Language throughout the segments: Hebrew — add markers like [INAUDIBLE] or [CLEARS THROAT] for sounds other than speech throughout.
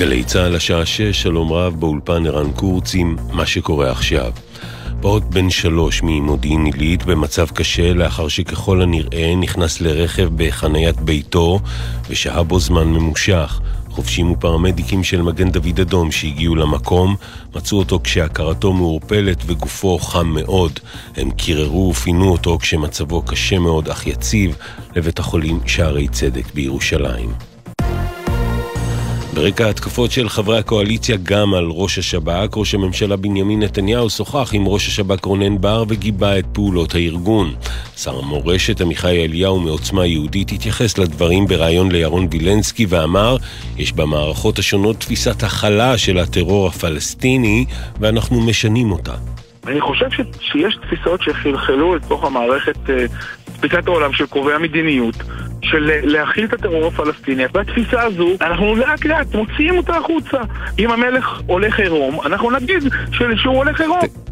גלי צה"ל השעה שש, שלום רב, באולפן ערן קורץ עם מה שקורה עכשיו. פעוט בן שלוש ממודיעין עילית במצב קשה לאחר שככל הנראה נכנס לרכב בחניית ביתו ושהה בו זמן ממושך. חובשים ופרמדיקים של מגן דוד אדום שהגיעו למקום מצאו אותו כשהכרתו מעורפלת וגופו חם מאוד. הם קיררו ופינו אותו כשמצבו קשה מאוד אך יציב לבית החולים שערי צדק בירושלים. ברקע ההתקפות של חברי הקואליציה גם על ראש השב"כ, ראש הממשלה בנימין נתניהו שוחח עם ראש השב"כ רונן בר וגיבה את פעולות הארגון. שר המורשת עמיחי אליהו מעוצמה יהודית התייחס לדברים בריאיון לירון וילנסקי ואמר יש במערכות השונות תפיסת הכלה של הטרור הפלסטיני ואנחנו משנים אותה. אני חושב שיש תפיסות שחלחלו לתוך המערכת, תפיסת אה, העולם של קובעי המדיניות של להכיל את הטרור הפלסטיני, והתפיסה הזו, אנחנו לאט לאט מוציאים אותה החוצה. אם המלך הולך עירום, אנחנו נגיד שהוא הולך עירום.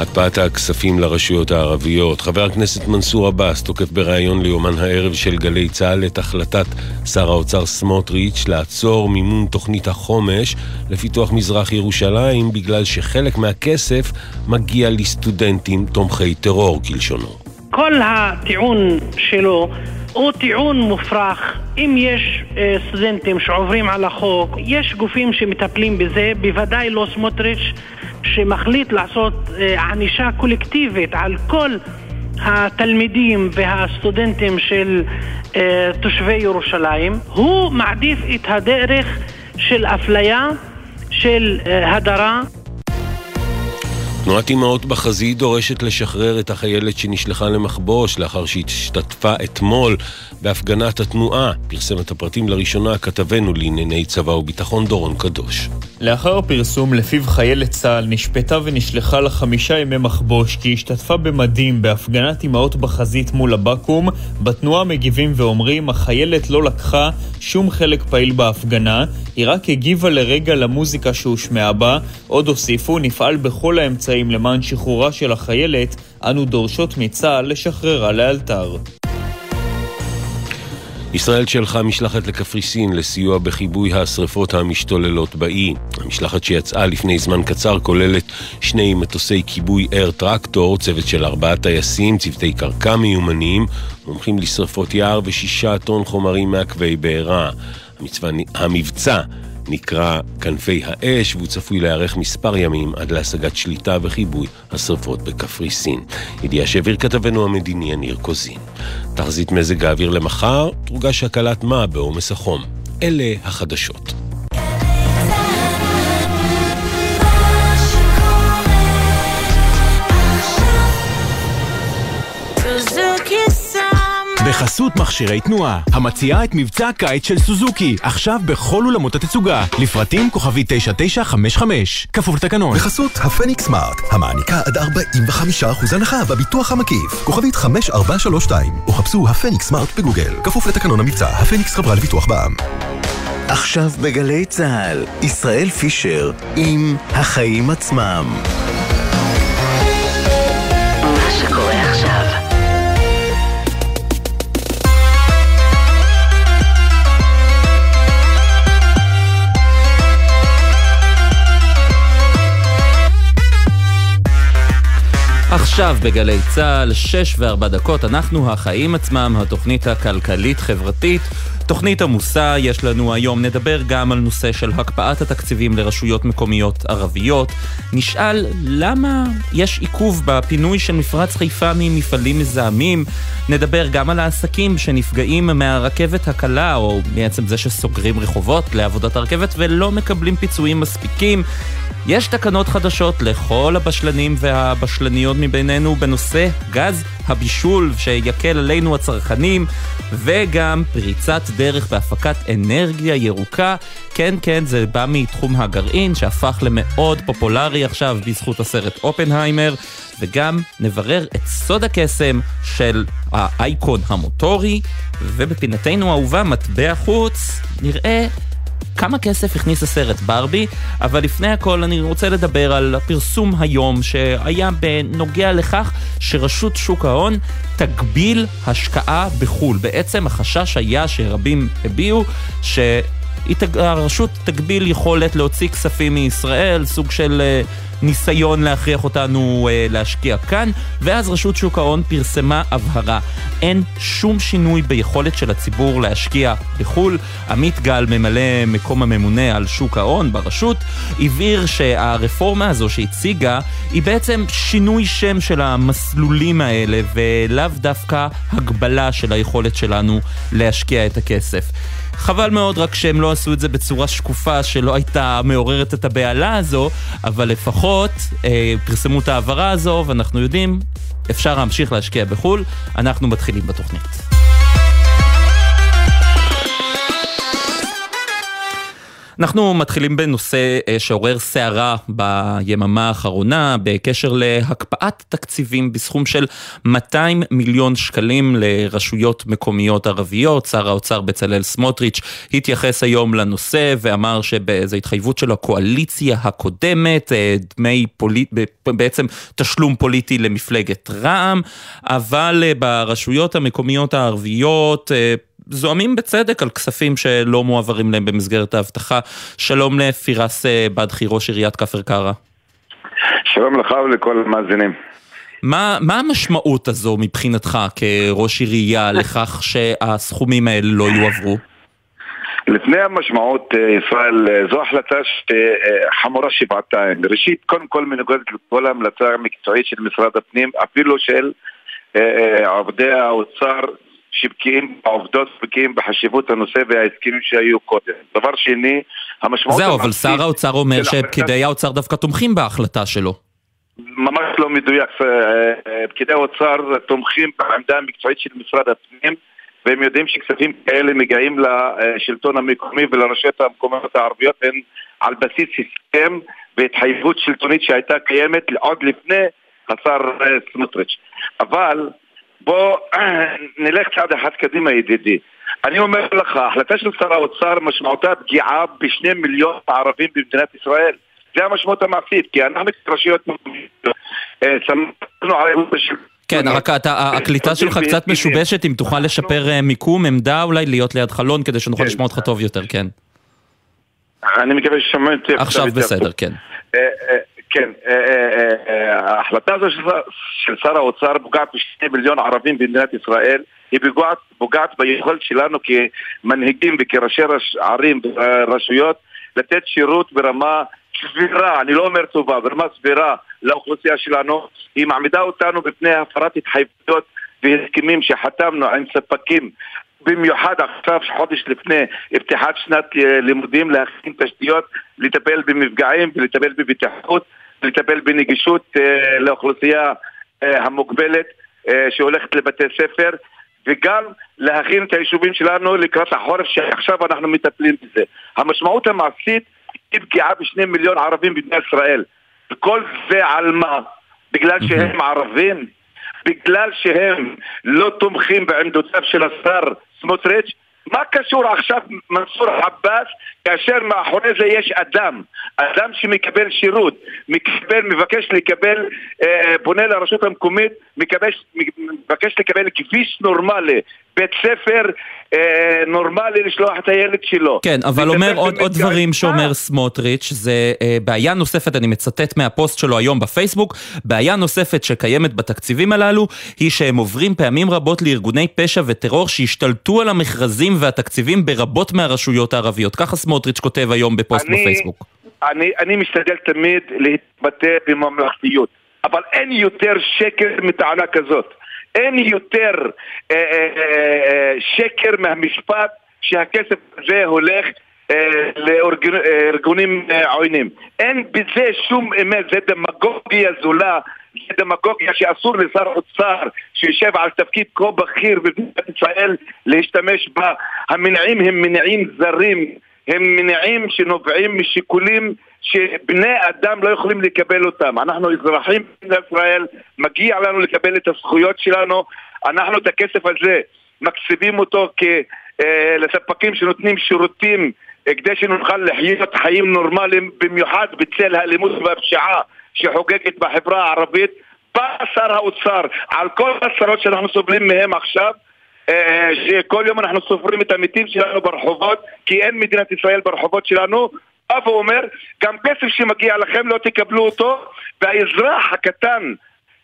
הקפאת הכספים לרשויות הערביות. חבר הכנסת מנסור עבאס תוקף בריאיון ליומן הערב של גלי צה"ל את החלטת שר האוצר סמוטריץ' לעצור מימון תוכנית החומש לפיתוח מזרח ירושלים בגלל שחלק מהכסף מגיע לסטודנטים תומכי טרור כלשונו. כל הטיעון שלו הוא טיעון מופרך. אם יש אה, סטודנטים שעוברים על החוק, יש גופים שמטפלים בזה, בוודאי לא סמוטריץ' שמחליט לעשות אה, ענישה קולקטיבית על כל התלמידים והסטודנטים של אה, תושבי ירושלים. הוא מעדיף את הדרך של אפליה, של אה, הדרה. תנועת אמהות בחזית דורשת לשחרר את החיילת שנשלחה למחבוש לאחר שהשתתפה אתמול בהפגנת התנועה. פרסם את הפרטים לראשונה כתבנו לענייני צבא וביטחון דורון קדוש. לאחר הפרסום לפיו חיילת צה"ל נשפטה ונשלחה לחמישה ימי מחבוש כי השתתפה במדים בהפגנת אמהות בחזית מול הבקו"ם, בתנועה מגיבים ואומרים החיילת לא לקחה שום חלק פעיל בהפגנה, היא רק הגיבה לרגע למוזיקה שהושמעה בה. עוד הוסיפו, נפעל בכל האמצעים למען שחרורה של החיילת, אנו דורשות מצה"ל לשחררה לאלתר. ישראל שלחה משלחת לקפריסין לסיוע בכיבוי השרפות המשתוללות באי. המשלחת שיצאה לפני זמן קצר כוללת שני מטוסי כיבוי אייר טרקטור, צוות של ארבעה טייסים, צוותי קרקע מיומנים, מומחים לשרפות יער ושישה טון חומרים מעכבי בעירה. המבצע נקרא כנפי האש והוא צפוי להיערך מספר ימים עד להשגת שליטה וכיבוי השרפות בקפריסין. ידיעה שהעביר כתבנו המדיני יניר קוזין. תחזית מזג האוויר למחר, תורגש הקלת מה בעומס החום. אלה החדשות. בחסות מכשירי תנועה, המציעה את מבצע הקיץ של סוזוקי, עכשיו בכל אולמות התצוגה. לפרטים כוכבי 9955, כפוף לתקנון. בחסות הפניקס סמארט, המעניקה עד 45% הנחה בביטוח המקיף. כוכבית 5432, או חפשו הפניקס סמארט בגוגל. כפוף לתקנון המבצע, הפניקס חברה לביטוח בע"מ. עכשיו בגלי צה"ל, ישראל פישר עם החיים עצמם. עכשיו בגלי צה"ל, שש וארבע דקות, אנחנו החיים עצמם, התוכנית הכלכלית-חברתית. תוכנית עמוסה, יש לנו היום, נדבר גם על נושא של הקפאת התקציבים לרשויות מקומיות ערביות. נשאל למה יש עיכוב בפינוי של מפרץ חיפה ממפעלים מזהמים. נדבר גם על העסקים שנפגעים מהרכבת הקלה, או בעצם זה שסוגרים רחובות לעבודת הרכבת ולא מקבלים פיצויים מספיקים. יש תקנות חדשות לכל הבשלנים והבשלניות מבינינו בנושא גז הבישול שיקל עלינו הצרכנים וגם פריצת דרך בהפקת אנרגיה ירוקה. כן, כן, זה בא מתחום הגרעין שהפך למאוד פופולרי עכשיו בזכות הסרט אופנהיימר וגם נברר את סוד הקסם של האייקון המוטורי ובפינתנו האהובה מטבע חוץ נראה כמה כסף הכניס הסרט ברבי, אבל לפני הכל אני רוצה לדבר על הפרסום היום שהיה בנוגע לכך שרשות שוק ההון תגביל השקעה בחו"ל. בעצם החשש היה שרבים הביעו ש... הרשות תגביל יכולת להוציא כספים מישראל, סוג של אה, ניסיון להכריח אותנו אה, להשקיע כאן, ואז רשות שוק ההון פרסמה הבהרה. אין שום שינוי ביכולת של הציבור להשקיע בחו"ל. עמית גל, ממלא מקום הממונה על שוק ההון ברשות, הבהיר שהרפורמה הזו שהציגה היא בעצם שינוי שם של המסלולים האלה, ולאו דווקא הגבלה של היכולת שלנו להשקיע את הכסף. חבל מאוד רק שהם לא עשו את זה בצורה שקופה שלא הייתה מעוררת את הבהלה הזו, אבל לפחות אה, פרסמו את ההעברה הזו ואנחנו יודעים, אפשר להמשיך להשקיע בחו"ל, אנחנו מתחילים בתוכנית. אנחנו מתחילים בנושא אה, שעורר סערה ביממה האחרונה בקשר להקפאת תקציבים בסכום של 200 מיליון שקלים לרשויות מקומיות ערביות. שר האוצר בצלאל סמוטריץ' התייחס היום לנושא ואמר שזו התחייבות של הקואליציה הקודמת, אה, דמי פוליט... בעצם תשלום פוליטי למפלגת רע"מ, אבל אה, ברשויות המקומיות הערביות זועמים בצדק על כספים שלא מועברים להם במסגרת האבטחה. שלום לפירס אה, בדחי, ראש עיריית כפר קרא. שלום לך ולכל המאזינים. מה, מה המשמעות הזו מבחינתך כראש עירייה לכך שהסכומים האלה לא יועברו? לפני המשמעות, אה, ישראל, אה, זו החלטה חמורה שבעתיים. ראשית, קודם כל מנוגדת לכל ההמלצה המקצועית של משרד הפנים, אפילו של עובדי האוצר שבקיאים בעובדות, בקיאים בחשיבות הנושא וההסכמים שהיו קודם. דבר שני, המשמעות... זהו, אבל שר האוצר אומר שפקידי האוצר דווקא תומכים בהחלטה שלו. ממש לא מדויק. אה, אה, פקידי האוצר תומכים בעמדה המקצועית של משרד הפנים והם יודעים שכספים כאלה מגיעים לשלטון המקומי ולרשויות המקומיות הערביות הן על בסיס הסכם והתחייבות שלטונית שהייתה קיימת עוד לפני השר אה, סמוטריץ'. אבל בוא [CLEARS THROAT] נלך צעד אחד קדימה ידידי. אני אומר לך, החלטה של שר האוצר משמעותה פגיעה בשני מיליון ערבים במדינת ישראל. זה המשמעות המעשית, כי אנחנו כרשויות אה, שמנו על של... כן, רק הקליטה שלך [LAUGHS] קצת משובשת, אם תוכל לשפר אה, מיקום, עמדה אולי, להיות ליד חלון כדי שנוכל כן. לשמוע אותך טוב יותר, כן. אני מקווה ששומעים אותי עכשיו בסדר, כן. כן, אה, אה, אה, ההחלטה הזו של שר האוצר פוגעת בשני מיליון ערבים במדינת ישראל. היא פוגעת, פוגעת ביכולת שלנו כמנהיגים וכראשי ערים ורשויות לתת שירות ברמה סבירה, אני לא אומר טובה, ברמה סבירה לאוכלוסייה שלנו. היא מעמידה אותנו בפני הפרת התחייבויות והסכמים שחתמנו עם ספקים במיוחד עכשיו, חודש לפני פתיחת שנת לימודים, להכין תשתיות, לטפל במפגעים ולטפל בבטיחות לטפל בנגישות אה, לאוכלוסייה אה, המוגבלת אה, שהולכת לבתי ספר וגם להכין את היישובים שלנו לקראת החורף שעכשיו אנחנו מטפלים בזה. המשמעות המעשית היא פגיעה בשני מיליון ערבים במדינת ישראל. וכל זה על מה? בגלל שהם ערבים? בגלל שהם לא תומכים בעמדותיו של השר סמוטריץ'? מה קשור עכשיו מנסור עבאס כאשר מאחורי זה יש אדם, אדם שמקבל שירות, מקבל, מבקש לקבל, אה, פונה לרשות המקומית, מקבש, מבקש לקבל כביש נורמלי, בית ספר אה, נורמלי לשלוח את הילד שלו. כן, אבל אומר עוד, עוד דברים שאומר סמוטריץ', זה אה, בעיה נוספת, אני מצטט מהפוסט שלו היום בפייסבוק, בעיה נוספת שקיימת בתקציבים הללו, היא שהם עוברים פעמים רבות לארגוני פשע וטרור שהשתלטו על המכרזים והתקציבים ברבות מהרשויות הערביות. ככה סמוטריץ' כותב היום בפוסט אני, בפייסבוק. אני, אני משתדל תמיד להתבטא בממלכתיות, אבל אין יותר שקר מטענה כזאת. אין יותר אה, אה, אה, שקר מהמשפט שהכסף הזה הולך אה, לארגונים אה, עוינים. אין בזה שום אמת, זה דמגוגיה זולה, זה דמגוגיה שאסור לשר אוצר שיושב על תפקיד כה בכיר במדינת ישראל להשתמש בה. המניעים הם מניעים זרים, הם מניעים שנובעים משיקולים שבני אדם לא יכולים לקבל אותם. אנחנו אזרחים במדינת ישראל, מגיע לנו לקבל את הזכויות שלנו, אנחנו את הכסף הזה מקציבים אותו כ... אה, לספקים שנותנים שירותים אה, כדי שנוכל לחיות חיים נורמליים, במיוחד בצל האלימות והפשיעה שחוגגת בחברה הערבית. בא שר האוצר על כל הצרות שאנחנו סובלים מהם עכשיו שכל יום אנחנו סופרים את המתים שלנו ברחובות כי אין מדינת ישראל ברחובות שלנו. בא ואומר, גם כסף שמגיע לכם לא תקבלו אותו והאזרח הקטן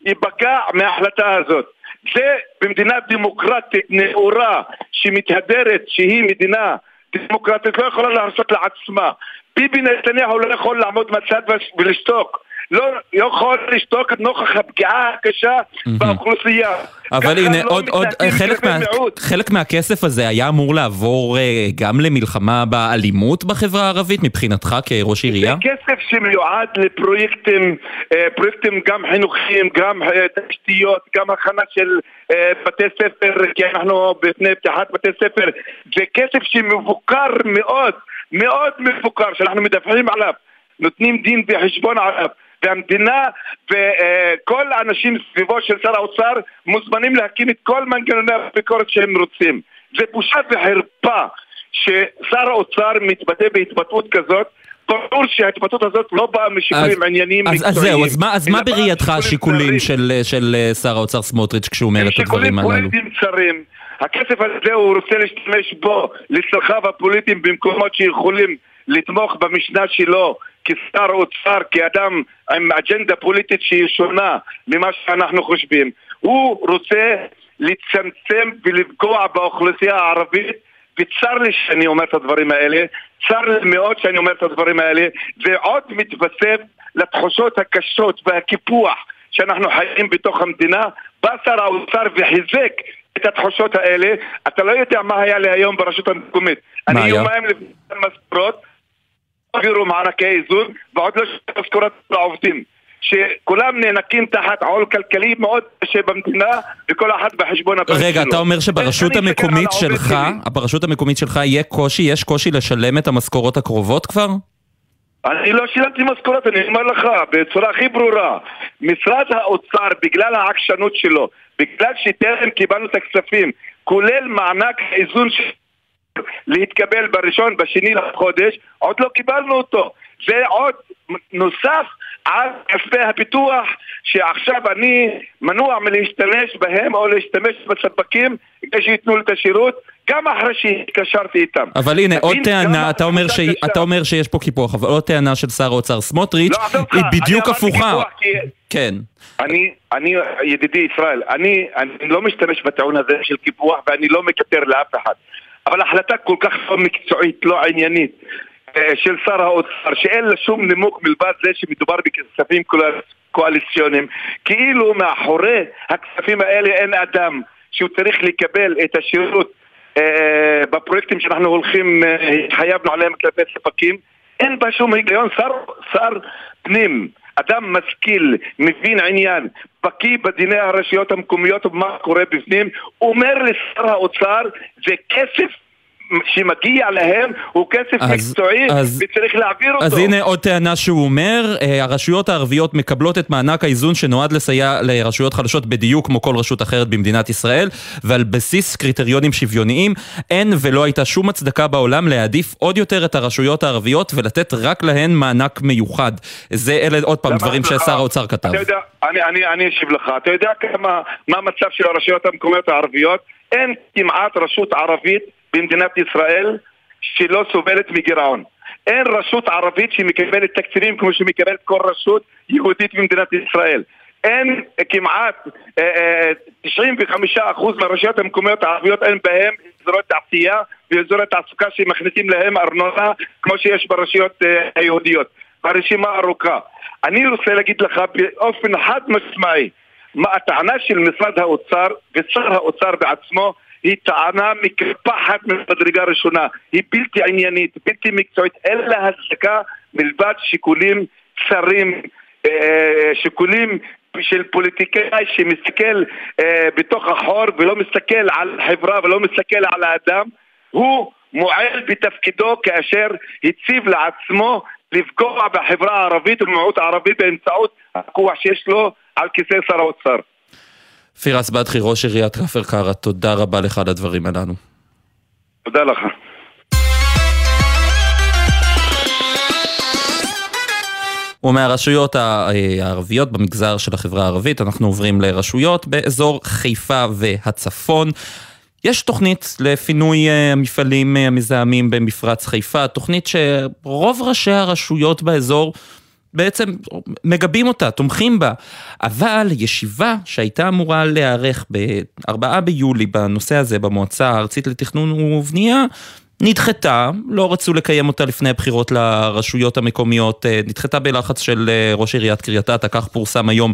ייפגע מההחלטה הזאת. זה במדינה דמוקרטית נאורה שמתהדרת שהיא מדינה דמוקרטית לא יכולה להרשות לעצמה. ביבי נתניהו לא יכול לעמוד מהצד ולשתוק לא יכול לשתוק נוכח הפגיעה הקשה באוכלוסייה. אבל הנה, לא עוד, עוד, חלק, מה, חלק מהכסף הזה היה אמור לעבור אה, גם למלחמה באלימות בחברה הערבית מבחינתך כראש עירייה? זה כסף שמיועד לפרויקטים, אה, פרויקטים גם חינוכיים, גם אה, תשתיות, גם הכנה של בתי ספר, כי אנחנו בפני פתיחת בתי ספר, זה כסף שמבוקר מאוד, מאוד מבוקר, שאנחנו מדווחים עליו. נותנים דין וחשבון עליו והמדינה וכל האנשים סביבו של שר האוצר מוזמנים להקים את כל מנגנוני הביקורת שהם רוצים. זה בושה וחרפה ששר האוצר מתבטא בהתבטאות כזאת ברור שההתבטאות הזאת לא באה משיקולים עניינים מקצועיים. אז זהו, אז מה, אז מה בראייתך השיקולים של, של אה, שר האוצר סמוטריץ' כשהוא אומר את הדברים הללו? שיקולים פוליטיים צרים. הכסף הזה הוא רוצה להשתמש בו לצרכיו הפוליטיים במקומות שיכולים לתמוך במשנה שלו כשר אוצר, כאדם עם אג'נדה פוליטית שהיא שונה ממה שאנחנו חושבים. הוא רוצה לצמצם ולפגוע באוכלוסייה הערבית וצר לי שאני אומר את הדברים האלה, צר לי מאוד שאני אומר את הדברים האלה, ועוד מתווסף לתחושות הקשות והקיפוח שאנחנו חיים בתוך המדינה, בא שר האוצר וחיזק את התחושות האלה, אתה לא יודע מה היה לי היום ברשות המקומית. אני? יומיים לפני המשכורות העבירו מענקי איזון ועוד לא שתי משכורות לעובדים שכולם נאנקים תחת עול כלכלי מאוד קשה במדינה וכל אחד בחשבון הבנק שלו. רגע, אתה אומר שברשות המקומית שלך, ברשות המקומית שלך יהיה קושי, יש קושי לשלם את המשכורות הקרובות כבר? אני לא שילמתי משכורות, אני אומר לך בצורה הכי ברורה משרד האוצר, בגלל העקשנות שלו, בגלל שטרם קיבלנו את הכספים, כולל מענק האיזון להתקבל בראשון, בשני לחודש, עוד לא קיבלנו אותו. זה עוד נוסף על כספי הפיתוח שעכשיו אני מנוע מלהשתמש בהם או להשתמש בספקים כדי שייתנו לי את השירות גם אחרי שהתקשרתי איתם. אבל הנה, עוד טענה, אתה אומר, ש... אתה אומר שיש פה קיפוח, אבל עוד טענה של שר האוצר סמוטריץ', לא, היא בדיוק הפוכה. כי... כן. אני, אני, ידידי ישראל, אני, אני לא משתמש בטיעון הזה של קיפוח ואני לא מקטר לאף אחד. אבל החלטה כל כך לא מקצועית, לא עניינית, אה, של שר האוצר, שאין לה שום נימוק מלבד זה שמדובר בכספים קואליציוניים, כאילו מאחורי הכספים האלה אין אדם שהוא צריך לקבל את השירות אה, בפרויקטים שאנחנו הולכים, אה, התחייבנו עליהם כלפי ספקים, אין בה שום היגיון, שר, שר פנים אדם משכיל, מבין עניין, בקיא בדיני הרשויות המקומיות ומה קורה בפנים, אומר לשר האוצר זה כסף שמגיע להם הוא כסף אז, מקצועי אז, וצריך להעביר אותו. אז הנה עוד טענה שהוא אומר, אה, הרשויות הערביות מקבלות את מענק האיזון שנועד לסייע לרשויות חלשות בדיוק כמו כל רשות אחרת במדינת ישראל, ועל בסיס קריטריונים שוויוניים, אין ולא הייתה שום הצדקה בעולם להעדיף עוד יותר את הרשויות הערביות ולתת רק להן מענק מיוחד. זה אלה עוד פעם דברים ששר האוצר כתב. אתה יודע, אני, אני, אני אשיב לך, אתה יודע כמה, מה המצב של הרשויות המקומיות הערביות? אין כמעט רשות ערבית במדינת ישראל שלא סובלת מגירעון. אין רשות ערבית שמקבלת תקציבים כמו שמקבלת כל רשות יהודית במדינת ישראל. אין כמעט 95% אה, אה, מהרשויות המקומיות הערביות אין בהם אזורי תעשייה ואזורי תעסוקה שמכניסים להם ארנונה כמו שיש ברשויות אה, היהודיות. הרשימה ארוכה. אני רוצה להגיד לך באופן חד משמעי מה הטענה של משרד האוצר ושר האוצר בעצמו היא טענה מקפחת ממדרגה ראשונה, היא בלתי עניינית, בלתי מקצועית, אין לה הצדקה מלבד שיקולים צרים, אה, שיקולים של פוליטיקאי שמסתכל אה, בתוך החור ולא מסתכל על החברה ולא מסתכל על האדם, הוא מועל בתפקידו כאשר הציב לעצמו לפגוע בחברה הערבית ובמיעוט הערבי באמצעות הכוח שיש לו על כיסא שר האוצר. פירס בדחי, ראש עיריית כפר קרא, תודה רבה לך על הדברים הללו. תודה לך. ומהרשויות הערביות במגזר של החברה הערבית אנחנו עוברים לרשויות באזור חיפה והצפון. יש תוכנית לפינוי אה, המפעלים אה, המזהמים במפרץ חיפה, תוכנית שרוב ראשי הרשויות באזור בעצם מגבים אותה, תומכים בה, אבל ישיבה שהייתה אמורה להיערך ב-4 ביולי בנושא הזה במועצה הארצית לתכנון ובנייה, נדחתה, לא רצו לקיים אותה לפני הבחירות לרשויות המקומיות, אה, נדחתה בלחץ של אה, ראש עיריית קריית אתא, כך פורסם היום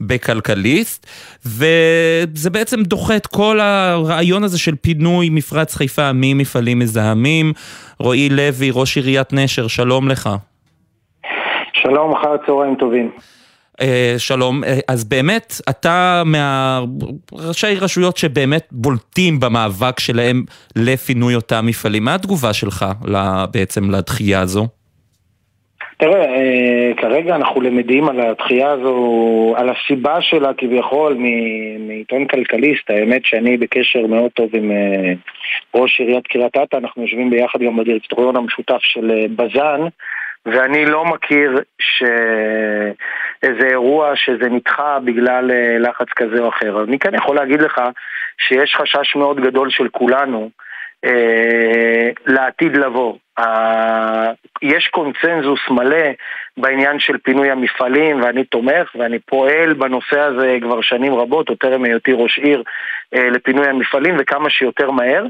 בכלכליסט, וזה בעצם דוחה את כל הרעיון הזה של פינוי מפרץ חיפה ממפעלים מזהמים. רועי לוי, ראש עיריית נשר, שלום לך. שלום, אחר צהריים טובים. אה, שלום, אה, אז באמת אתה מהראשי רשויות שבאמת בולטים במאבק שלהם לפינוי אותם מפעלים. מה התגובה שלך בעצם לדחייה הזו? תראה, אה, כרגע אנחנו למדים על הדחייה הזו, על הסיבה שלה כביכול מעיתון כלכליסט, האמת שאני בקשר מאוד טוב עם ראש עיריית קריית אתא, אנחנו יושבים ביחד גם בדירקטוריון המשותף של בז"ן ואני לא מכיר שאיזה אירוע שזה נדחה בגלל אה, לחץ כזה או אחר. אני כן יכול להגיד לך שיש חשש מאוד גדול של כולנו אה, לעתיד לבוא. אה, יש קונצנזוס מלא בעניין של פינוי המפעלים ואני תומך ואני פועל בנושא הזה כבר שנים רבות, או טרם היותי ראש עיר, אה, לפינוי המפעלים וכמה שיותר מהר.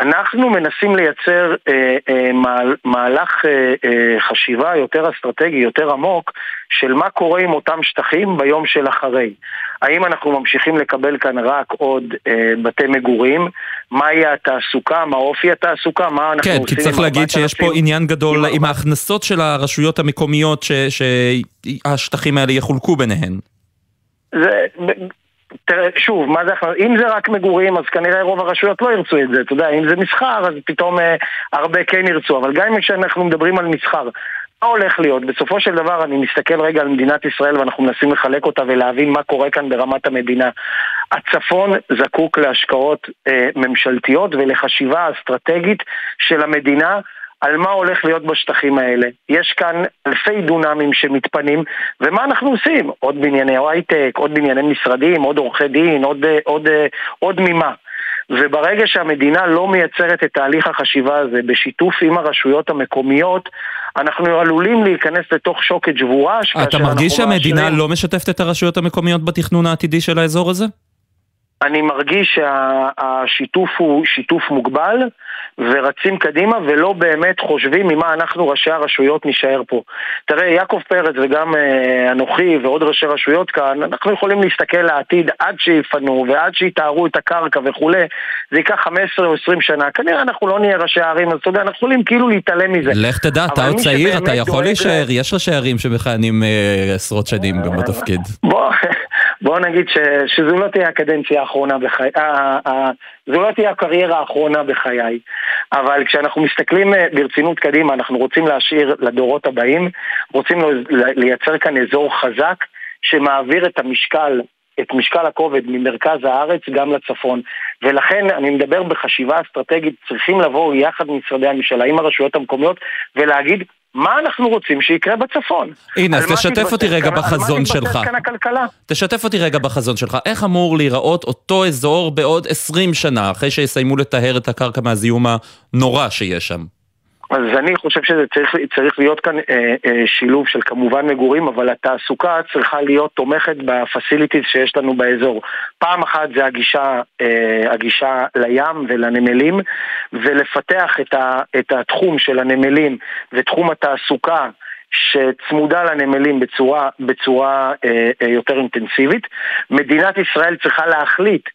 אנחנו מנסים לייצר אה, אה, מה, מהלך אה, אה, חשיבה יותר אסטרטגי, יותר עמוק, של מה קורה עם אותם שטחים ביום של אחרי. האם אנחנו ממשיכים לקבל כאן רק עוד אה, בתי מגורים? מה יהיה התעסוקה? מה אופי התעסוקה? מה אנחנו כן, עושים. כן, כי צריך להגיד שיש פה עניין גדול עם, עם ההכנסות של הרשויות המקומיות שהשטחים האלה יחולקו ביניהן. זה, שוב, מה זה, אם זה רק מגורים, אז כנראה רוב הרשויות לא ירצו את זה, אתה יודע, אם זה מסחר, אז פתאום אה, הרבה כן ירצו, אבל גם אם כשאנחנו מדברים על מסחר, מה הולך להיות? בסופו של דבר אני מסתכל רגע על מדינת ישראל ואנחנו מנסים לחלק אותה ולהבין מה קורה כאן ברמת המדינה. הצפון זקוק להשקעות אה, ממשלתיות ולחשיבה אסטרטגית של המדינה על מה הולך להיות בשטחים האלה. יש כאן אלפי דונמים שמתפנים, ומה אנחנו עושים? עוד בנייני הייטק, עוד בנייני משרדים, עוד עורכי דין, עוד, עוד, עוד, עוד ממה. וברגע שהמדינה לא מייצרת את תהליך החשיבה הזה בשיתוף עם הרשויות המקומיות, אנחנו עלולים להיכנס לתוך שוקת שבורה. אתה מרגיש שהמדינה מאשרים... לא משתפת את הרשויות המקומיות בתכנון העתידי של האזור הזה? אני מרגיש שהשיתוף הוא שיתוף מוגבל ורצים קדימה ולא באמת חושבים ממה אנחנו ראשי הרשויות נשאר פה. תראה, יעקב פרץ וגם אה, אנוכי ועוד ראשי רשויות כאן, אנחנו יכולים להסתכל לעתיד עד שיפנו ועד שיתארו את הקרקע וכולי, זה ייקח 15 או 20 שנה. כנראה אנחנו לא נהיה ראשי ערים, אז אתה יודע, אנחנו יכולים כאילו להתעלם מזה. לך תדע, אתה עוד צעיר, אתה יכול להישאר, יש ראשי ערים שמכהנים אה, עשרות שנים גם בתפקיד. בוא... בואו נגיד ש, שזו לא תהיה הקדנציה האחרונה בחיי, אה, אה, זו לא תהיה הקריירה האחרונה בחיי, אבל כשאנחנו מסתכלים אה, ברצינות קדימה, אנחנו רוצים להשאיר לדורות הבאים, רוצים לייצר כאן אזור חזק שמעביר את המשקל את משקל הכובד ממרכז הארץ גם לצפון. ולכן אני מדבר בחשיבה אסטרטגית, צריכים לבוא יחד משרדי הממשלה עם הרשויות המקומיות ולהגיד מה אנחנו רוצים שיקרה בצפון. הנה, אז תשתף אותי רגע בחזון שלך. תשתף אותי רגע בחזון שלך. איך אמור להיראות אותו אזור בעוד 20 שנה, אחרי שיסיימו לטהר את הקרקע מהזיהום הנורא שיש שם? אז אני חושב שזה צריך, צריך להיות כאן אה, אה, שילוב של כמובן מגורים, אבל התעסוקה צריכה להיות תומכת בפסיליטיז שיש לנו באזור. פעם אחת זה הגישה, אה, הגישה לים ולנמלים, ולפתח את, ה, את התחום של הנמלים ותחום התעסוקה שצמודה לנמלים בצורה, בצורה אה, אה, יותר אינטנסיבית. מדינת ישראל צריכה להחליט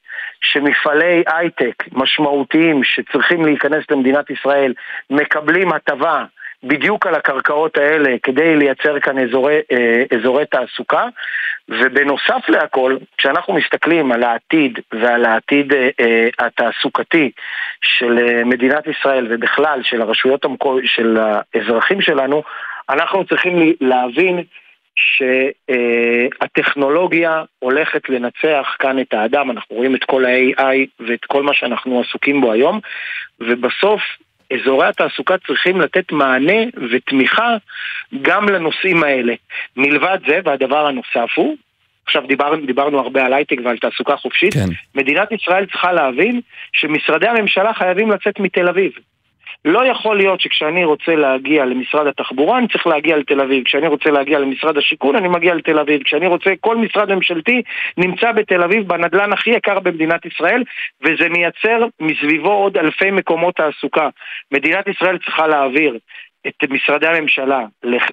שמפעלי הייטק משמעותיים שצריכים להיכנס למדינת ישראל מקבלים הטבה בדיוק על הקרקעות האלה כדי לייצר כאן אזורי, אה, אזורי תעסוקה. ובנוסף להכל, כשאנחנו מסתכלים על העתיד ועל העתיד אה, אה, התעסוקתי של אה, מדינת ישראל ובכלל של הרשויות המקור... של האזרחים שלנו, אנחנו צריכים להבין שהטכנולוגיה הולכת לנצח כאן את האדם, אנחנו רואים את כל ה-AI ואת כל מה שאנחנו עסוקים בו היום, ובסוף אזורי התעסוקה צריכים לתת מענה ותמיכה גם לנושאים האלה. מלבד זה, והדבר הנוסף הוא, עכשיו דיבר, דיברנו הרבה על הייטק ועל תעסוקה חופשית, כן. מדינת ישראל צריכה להבין שמשרדי הממשלה חייבים לצאת מתל אביב. לא יכול להיות שכשאני רוצה להגיע למשרד התחבורה אני צריך להגיע לתל אביב, כשאני רוצה להגיע למשרד השיכון אני מגיע לתל אביב, כשאני רוצה, כל משרד ממשלתי נמצא בתל אביב בנדלן הכי יקר במדינת ישראל וזה מייצר מסביבו עוד אלפי מקומות תעסוקה. מדינת ישראל צריכה להעביר את משרדי הממשלה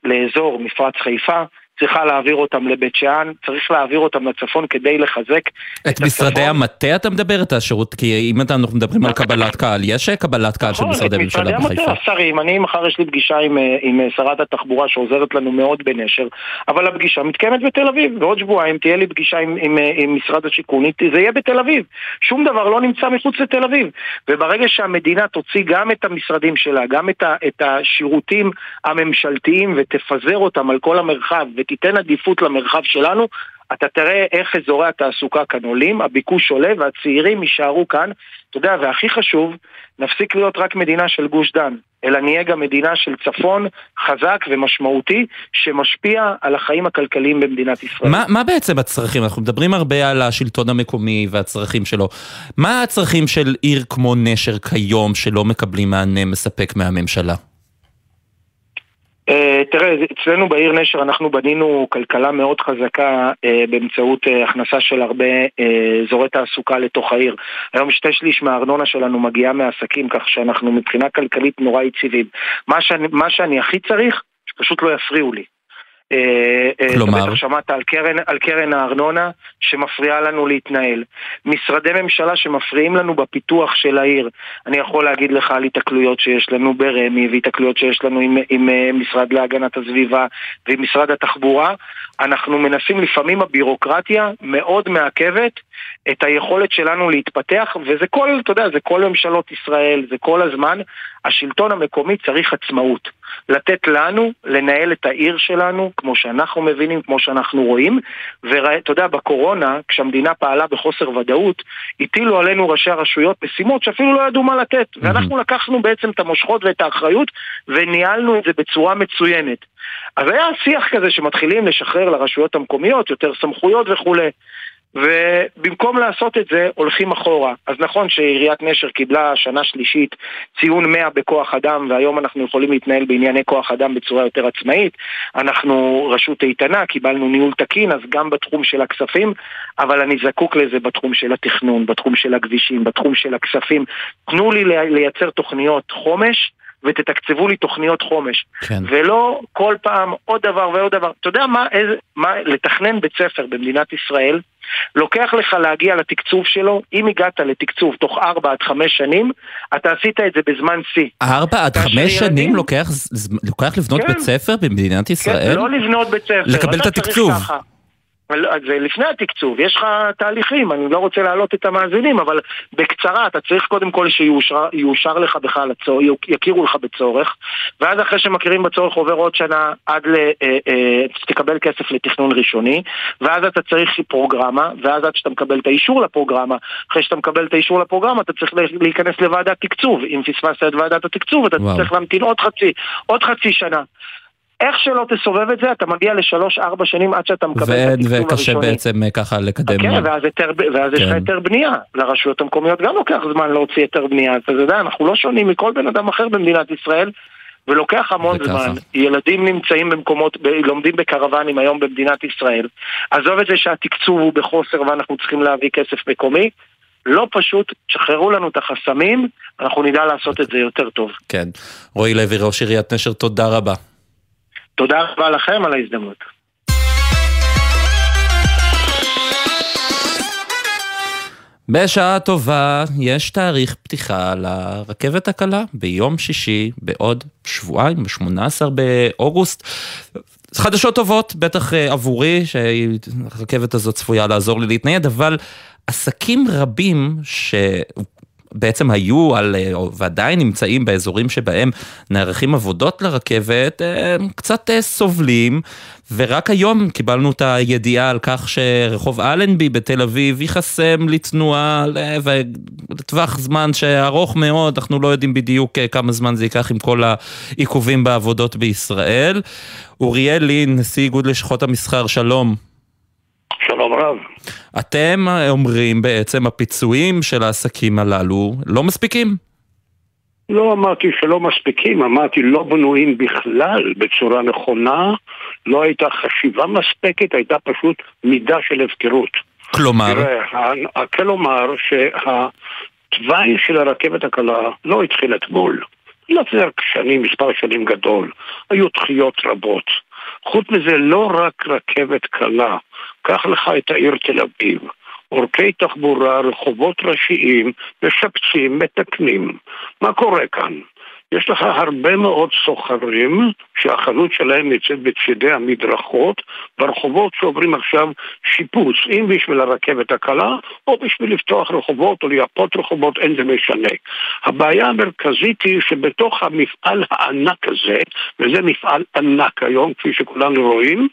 לאזור מפרץ חיפה, צריכה להעביר אותם לבית שאן, צריך להעביר אותם לצפון כדי לחזק את, את משרדי הצפון. המטה אתה מדבר? את השירות? כי אם אנחנו מדברים על קבלת קהל, יש קבלת קהל של נכון, משרדי ממשלה בחיפה. משרדי המטה, השרים, אני מחר יש לי פגישה עם, אה, עם אה, שרת התחבורה שעוזרת לנו מאוד בנשר, אבל הפגישה מתקיימת בתל אביב, ועוד שבועיים תהיה לי פגישה עם, עם, אה, עם משרד השיכון, זה יהיה בתל אביב. שום דבר לא נמצא מחוץ לתל אביב. וברגע שהמדינה תוציא גם את המשרדים שלה, גם את, ה, את השירותים הממשלתיים ותפזר אותם על כל המרחב, ותיתן עדיפות למרחב שלנו, אתה תראה איך אזורי התעסוקה כאן עולים, הביקוש עולה והצעירים יישארו כאן. אתה יודע, והכי חשוב, נפסיק להיות רק מדינה של גוש דן, אלא נהיה גם מדינה של צפון חזק ומשמעותי, שמשפיע על החיים הכלכליים במדינת ישראל. מה, מה בעצם הצרכים? אנחנו מדברים הרבה על השלטון המקומי והצרכים שלו. מה הצרכים של עיר כמו נשר כיום שלא מקבלים מענה מספק מהממשלה? Uh, תראה, אצלנו בעיר נשר אנחנו בנינו כלכלה מאוד חזקה uh, באמצעות uh, הכנסה של הרבה אזורי תעסוקה לתוך העיר. היום שתי שליש מהארנונה שלנו מגיעה מעסקים, כך שאנחנו מבחינה כלכלית נורא יציבים. מה שאני, מה שאני הכי צריך, שפשוט לא יפריעו לי. אה, אה, כלומר? אתה בטח שמעת על קרן, על קרן הארנונה שמפריעה לנו להתנהל. משרדי ממשלה שמפריעים לנו בפיתוח של העיר. אני יכול להגיד לך על התקלויות שיש לנו ברמ"י והתקלויות שיש לנו עם, עם אה, משרד להגנת הסביבה ועם משרד התחבורה. אנחנו מנסים, לפעמים הבירוקרטיה מאוד מעכבת את היכולת שלנו להתפתח, וזה כל, אתה יודע, זה כל ממשלות ישראל, זה כל הזמן. השלטון המקומי צריך עצמאות. לתת לנו לנהל את העיר שלנו כמו שאנחנו מבינים, כמו שאנחנו רואים. ואתה יודע, בקורונה, כשהמדינה פעלה בחוסר ודאות, הטילו עלינו ראשי הרשויות משימות שאפילו לא ידעו מה לתת. ואנחנו לקחנו בעצם את המושכות ואת האחריות וניהלנו את זה בצורה מצוינת. אז היה שיח כזה שמתחילים לשחרר לרשויות המקומיות יותר סמכויות וכולי. ובמקום לעשות את זה הולכים אחורה. אז נכון שעיריית נשר קיבלה שנה שלישית ציון 100 בכוח אדם והיום אנחנו יכולים להתנהל בענייני כוח אדם בצורה יותר עצמאית. אנחנו רשות איתנה, קיבלנו ניהול תקין, אז גם בתחום של הכספים, אבל אני זקוק לזה בתחום של התכנון, בתחום של הכבישים, בתחום של הכספים. תנו לי לייצר תוכניות חומש. ותתקצבו לי תוכניות חומש. כן. ולא כל פעם עוד דבר ועוד דבר. אתה יודע מה, איזה, מה, לתכנן בית ספר במדינת ישראל, לוקח לך להגיע לתקצוב שלו, אם הגעת לתקצוב תוך 4 עד 5 שנים, אתה עשית את זה בזמן שיא. 4 עד 5 שנים לוקח, לוקח לבנות כן. בית ספר במדינת כן, ישראל? כן, לא לבנות בית ספר. לקבל את התקצוב. זה לפני התקצוב, יש לך תהליכים, אני לא רוצה להעלות את המאזינים, אבל בקצרה, אתה צריך קודם כל שיאושר לך בכלל, יכירו לך בצורך, ואז אחרי שמכירים בצורך עובר עוד שנה עד ל... אה, אה, תקבל כסף לתכנון ראשוני, ואז אתה צריך פרוגרמה, ואז עד שאתה מקבל את האישור לפרוגרמה, אחרי שאתה מקבל את האישור לפרוגרמה, אתה צריך להיכנס לוועדת תקצוב, אם פספסת את ועדת התקצוב, אתה וואו. צריך להמתין עוד חצי, עוד חצי שנה. איך שלא תסובב את זה, אתה מגיע לשלוש-ארבע שנים עד שאתה מקבל את התקצוב הראשוני. וקשה בעצם אה, ככה לקדם. כן, ואז, היתר, ואז כן. יש לך כן. היתר בנייה. לרשויות המקומיות גם לוקח זמן להוציא היתר בנייה. אז אתה יודע, אנחנו לא שונים מכל בן אדם אחר במדינת ישראל. ולוקח המון זמן, ילדים נמצאים במקומות, ב, לומדים בקרוונים היום במדינת ישראל. עזוב את זה שהתקצוב הוא בחוסר ואנחנו צריכים להביא כסף מקומי, לא פשוט, שחררו לנו את החסמים, אנחנו נדע לעשות את זה יותר טוב. כן. רועי לוי, ראש עיריית נשר, תודה רבה. תודה רבה לכם על ההזדמנות. בשעה טובה יש תאריך פתיחה לרכבת הקלה ביום שישי בעוד שבועיים, ב-18 באוגוסט. חדשות טובות, בטח אה, עבורי, שהרכבת הזאת צפויה לעזור לי להתנייד, אבל עסקים רבים ש... בעצם היו על, אה, ועדיין נמצאים באזורים שבהם נערכים עבודות לרכבת, אה, קצת אה, סובלים, ורק היום קיבלנו את הידיעה על כך שרחוב אלנבי בתל אביב ייחסם לתנועה לטווח זמן שארוך מאוד, אנחנו לא יודעים בדיוק כמה זמן זה ייקח עם כל העיכובים בעבודות בישראל. אוריאל לין, נשיא איגוד לשכות המסחר, שלום. שלום רב. אתם אומרים בעצם הפיצויים של העסקים הללו לא מספיקים? לא אמרתי שלא מספיקים, אמרתי לא בנויים בכלל בצורה נכונה, לא הייתה חשיבה מספקת, הייתה פשוט מידה של הפקרות. כלומר? תראה, כלומר שהתוואי של הרכבת הקלה לא התחיל אתמול. לפני שנים, מספר שנים גדול. היו דחיות רבות. חוץ מזה, לא רק רכבת קלה, קח לך את העיר תל אביב. עורקי תחבורה, רחובות ראשיים, משפצים, מתקנים. מה קורה כאן? יש לך הרבה מאוד סוחרים שהחנות שלהם נמצאת בצדי המדרכות ברחובות שעוברים עכשיו שיפוץ, אם בשביל הרכבת הקלה או בשביל לפתוח רחובות או לייפות רחובות, אין זה משנה. הבעיה המרכזית היא שבתוך המפעל הענק הזה, וזה מפעל ענק היום, כפי שכולנו רואים,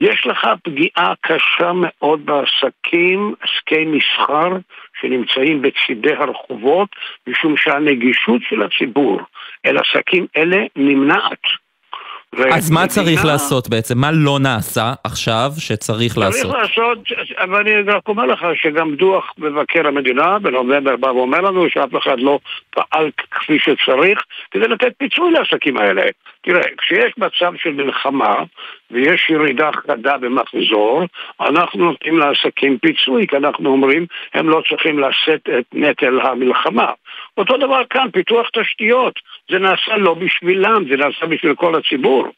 יש לך פגיעה קשה מאוד בעסקים, עסקי מסחר שנמצאים בצידי הרחובות, משום שהנגישות של הציבור אל עסקים אלה נמנעת. אז מה צריך לעשות בעצם? מה לא נעשה עכשיו שצריך לעשות? צריך לעשות, אבל אני רק אומר לך שגם דוח מבקר המדינה בנובמבר בא ואומר לנו שאף אחד לא פעל כפי שצריך כדי לתת פיצוי לעסקים האלה. תראה, כשיש מצב של מלחמה ויש ירידה חדה במחזור, אנחנו נותנים לעסקים פיצוי, כי אנחנו אומרים הם לא צריכים לשאת את נטל המלחמה. אותו דבר כאן, פיתוח תשתיות, זה נעשה לא בשבילם, זה נעשה בשביל כל הציבור.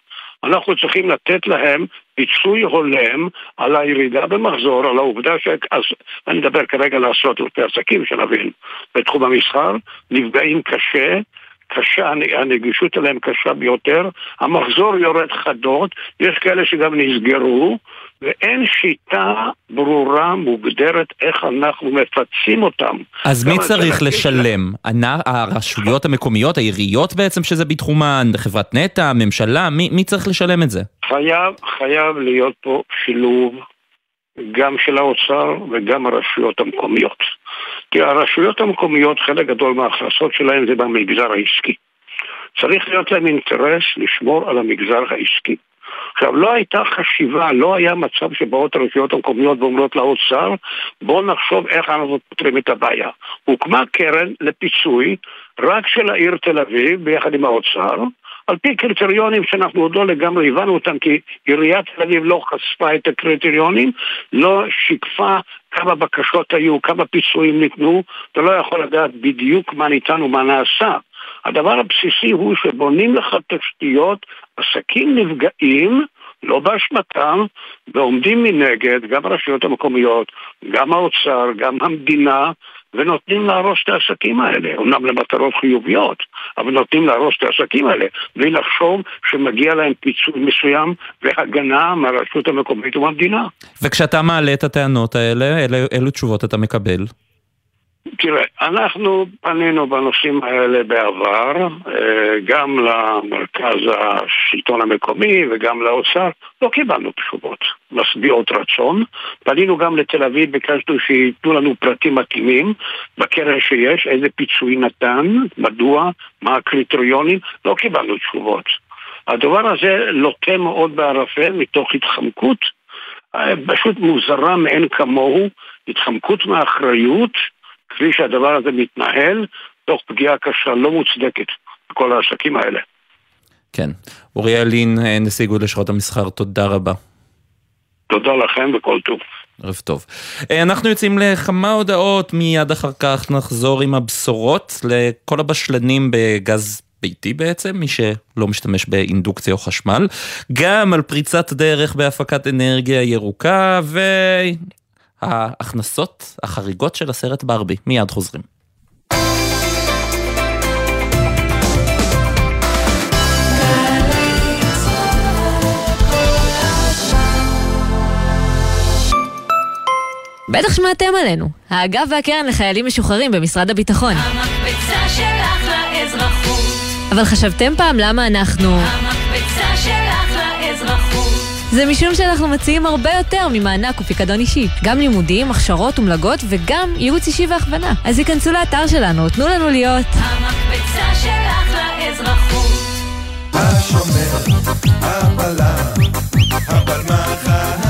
אנחנו צריכים לתת להם פיצוי הולם על הירידה במחזור, על העובדה ש... אז אני מדבר כרגע על עשרות אלפי עסקים, שנבין, בתחום המסחר, נפגעים קשה, קשה, הנגישות אליהם קשה ביותר, המחזור יורד חדות, יש כאלה שגם נסגרו, ואין שיטה ברורה, מוגדרת, איך אנחנו מפצים אותם. אז מי צריך לשלם? הרשויות המקומיות, העיריות בעצם שזה בתחומן, חברת נטע, הממשלה, מי, מי צריך לשלם את זה? חייב, חייב להיות פה שילוב גם של האוצר וגם הרשויות המקומיות. כי הרשויות המקומיות, חלק גדול מההכנסות שלהן זה במגזר העסקי. צריך להיות להם אינטרס לשמור על המגזר העסקי. עכשיו, לא הייתה חשיבה, לא היה מצב שבאות הרשויות המקומיות ואומרות לאוצר, בואו נחשוב איך אנחנו פותרים את הבעיה. הוקמה קרן לפיצוי רק של העיר תל אביב ביחד עם האוצר, על פי קריטריונים שאנחנו עוד לא לגמרי הבנו אותם כי עיריית תל אביב לא חשפה את הקריטריונים, לא שיקפה כמה בקשות היו, כמה פיצויים ניתנו, אתה לא יכול לדעת בדיוק מה ניתן ומה נעשה. הדבר הבסיסי הוא שבונים לך תשתיות, עסקים נפגעים, לא באשמתם, ועומדים מנגד גם הרשויות המקומיות, גם האוצר, גם המדינה, ונותנים להרוס את העסקים האלה, אומנם למטרות חיוביות, אבל נותנים להרוס את העסקים האלה, בלי לחשוב שמגיע להם פיצוי מסוים והגנה מהרשות המקומית ומהמדינה. וכשאתה מעלה את הטענות האלה, אילו, אילו תשובות אתה מקבל? תראה, אנחנו פנינו בנושאים האלה בעבר, אה, גם למרכז השלטון המקומי וגם לאוצר, לא קיבלנו תשובות משביעות רצון. פנינו גם לתל אביב, ביקשנו שייתנו לנו פרטים מתאימים בקרן שיש, איזה פיצוי נתן, מדוע, מה הקריטריונים, לא קיבלנו תשובות. הדבר הזה לוטה מאוד בערפל מתוך התחמקות, אה, פשוט מוזרה מאין כמוהו, התחמקות מאחריות. כפי שהדבר הזה מתנהל, תוך פגיעה קשה לא מוצדקת בכל העסקים האלה. כן. אוריאל לין, נשיא איגוד לשכות המסחר, תודה רבה. תודה לכם וכל טוב. ערב טוב. אה, אנחנו יוצאים לכמה הודעות, מיד אחר כך נחזור עם הבשורות לכל הבשלנים בגז ביתי בעצם, מי שלא משתמש באינדוקציה או חשמל, גם על פריצת דרך בהפקת אנרגיה ירוקה, ההכנסות החריגות של הסרט ברבי. מיד חוזרים. בטח שמעתם עלינו, האגף והקרן לחיילים משוחררים במשרד הביטחון. המקבצה שלך לאזרחות. אבל חשבתם פעם למה אנחנו... לאזרחות. זה משום שאנחנו מציעים הרבה יותר ממענק ופיקדון אישי. גם לימודים, הכשרות ומלגות וגם ייעוץ אישי והכוונה. אז היכנסו לאתר שלנו, תנו לנו להיות... המקבצה שלך לאזרחות. השומר, הבלם, הבלמח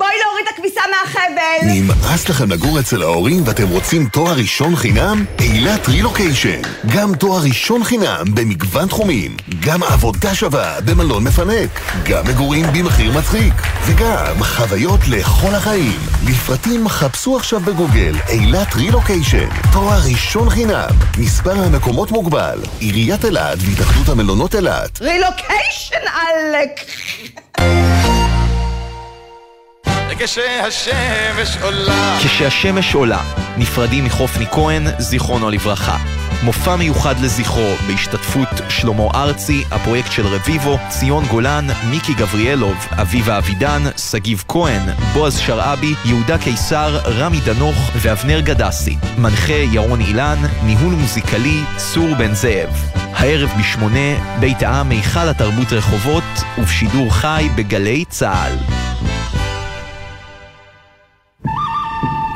בואי להוריד את הכביסה מהחבל! נמאס לכם לגור אצל ההורים ואתם רוצים תואר ראשון חינם? אילת רילוקיישן. גם תואר ראשון חינם במגוון תחומים. גם עבודה שווה במלון מפנק. גם מגורים במחיר מצחיק. וגם חוויות לכל החיים. לפרטים חפשו עכשיו בגוגל אילת רילוקיישן. תואר ראשון חינם. מספר המקומות מוגבל. עיריית אילת והתאחדות המלונות אילת. רילוקיישן עלק! כשהשמש עולה כשהשמש עולה, נפרדים מחופני כהן, זיכרונו לברכה. מופע מיוחד לזכרו בהשתתפות שלמה ארצי, הפרויקט של רביבו, ציון גולן, מיקי גבריאלוב, אביבה אבידן, שגיב כהן, בועז שרעבי, יהודה קיסר, רמי דנוך ואבנר גדסי. מנחה ירון אילן, ניהול מוזיקלי, צור בן זאב. הערב בשמונה, בית העם מיכל התרבות רחובות, ובשידור חי בגלי צה"ל.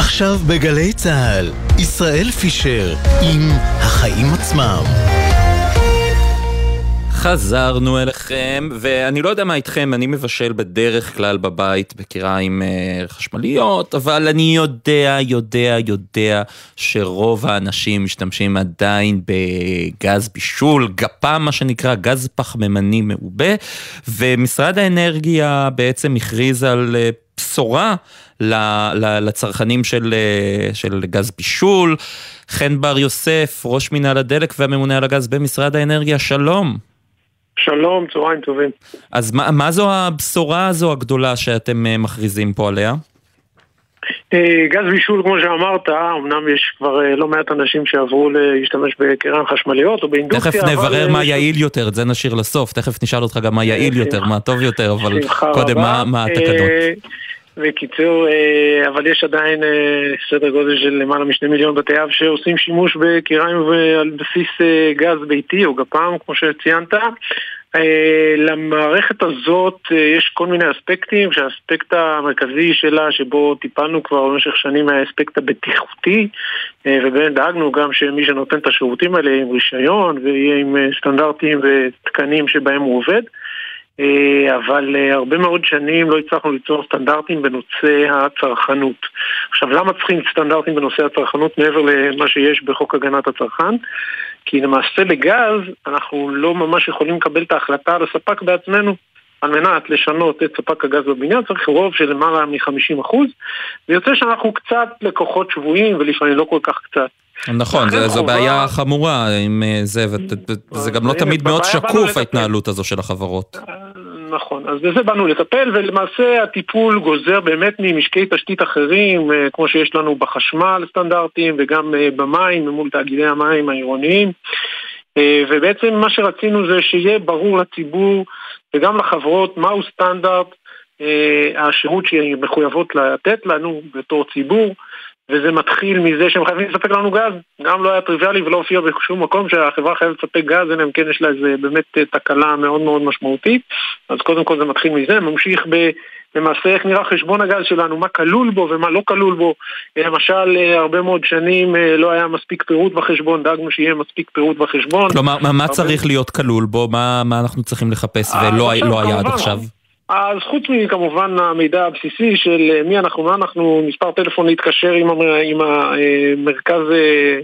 עכשיו בגלי צה"ל, ישראל פישר עם החיים עצמם. חזרנו אליכם, ואני לא יודע מה איתכם, אני מבשל בדרך כלל בבית בקיריים אה, חשמליות, אבל אני יודע, יודע, יודע שרוב האנשים משתמשים עדיין בגז בישול, גפ"ם מה שנקרא, גז פחמימני מעובה, ומשרד האנרגיה בעצם הכריז על אה, בשורה לצרכנים של, אה, של גז בישול. חן בר יוסף, ראש מינהל הדלק והממונה על הגז במשרד האנרגיה, שלום. שלום, צהריים טובים. אז מה, מה זו הבשורה הזו הגדולה שאתם אה, מכריזים פה עליה? אה, גז בישול, כמו שאמרת, אמנם יש כבר לא מעט אנשים שעברו להשתמש בקרן חשמליות או באינדוקציה. תכף נברר אבל... מה יעיל יותר, את זה נשאיר לסוף, תכף נשאל אותך גם מה יעיל יותר, מה טוב יותר, אבל קודם מה, מה התקנות. בקיצור, אה, אבל יש עדיין אה, סדר גודל של למעלה משני מיליון בתי אב שעושים שימוש בקיריים על בסיס אה, גז ביתי או גפ"ם, כמו שציינת. למערכת הזאת יש כל מיני אספקטים, שהאספקט המרכזי שלה, שבו טיפלנו כבר במשך שנים, היה האספקט הבטיחותי, ובאמת דאגנו גם שמי שנותן את השירותים האלה יהיה עם רישיון ויהיה עם סטנדרטים ותקנים שבהם הוא עובד. אה, אבל אה, הרבה מאוד שנים לא הצלחנו ליצור סטנדרטים בנושא הצרכנות. עכשיו, למה צריכים סטנדרטים בנושא הצרכנות מעבר למה שיש בחוק הגנת הצרכן? כי למעשה לגז אנחנו לא ממש יכולים לקבל את ההחלטה על הספק בעצמנו. על מנת לשנות את ספק הגז בבניין צריך רוב של למעלה מ-50% ויוצא שאנחנו קצת לקוחות שבויים ולפעמים לא כל כך קצת. נכון, זו, זו בעיה חמורה עם אה, זה, וזה גם לא תמיד מאוד שקוף ההתנהלות הזו של החברות. אה, נכון, אז בזה באנו לטפל, ולמעשה הטיפול גוזר באמת ממשקי תשתית אחרים, אה, כמו שיש לנו בחשמל סטנדרטים, וגם במים, מול תאגידי המים העירוניים. ובעצם מה שרצינו זה שיהיה ברור לציבור וגם לחברות מהו סטנדרט השירות שהן מחויבות לתת לנו בתור ציבור. וזה מתחיל מזה שהם חייבים לספק לנו גז. גם לא היה טריוויאלי ולא הופיע בשום מקום שהחברה חייבת לספק גז, אלא אם כן יש לה איזה באמת תקלה מאוד מאוד משמעותית. אז קודם כל זה מתחיל מזה, ממשיך ב... למעשה איך נראה חשבון הגז שלנו, מה כלול בו ומה לא כלול בו. למשל, הרבה מאוד שנים לא היה מספיק פירוט בחשבון, דאגנו שיהיה מספיק פירוט בחשבון. כלומר, מה, מה צריך להיות כלול בו? מה, מה אנחנו צריכים לחפש ולא לא היה עד עכשיו? אז חוץ מכמובן המידע הבסיסי של אה, מי אנחנו, מה אנחנו, מספר טלפון להתקשר עם, עם המרכז, אה,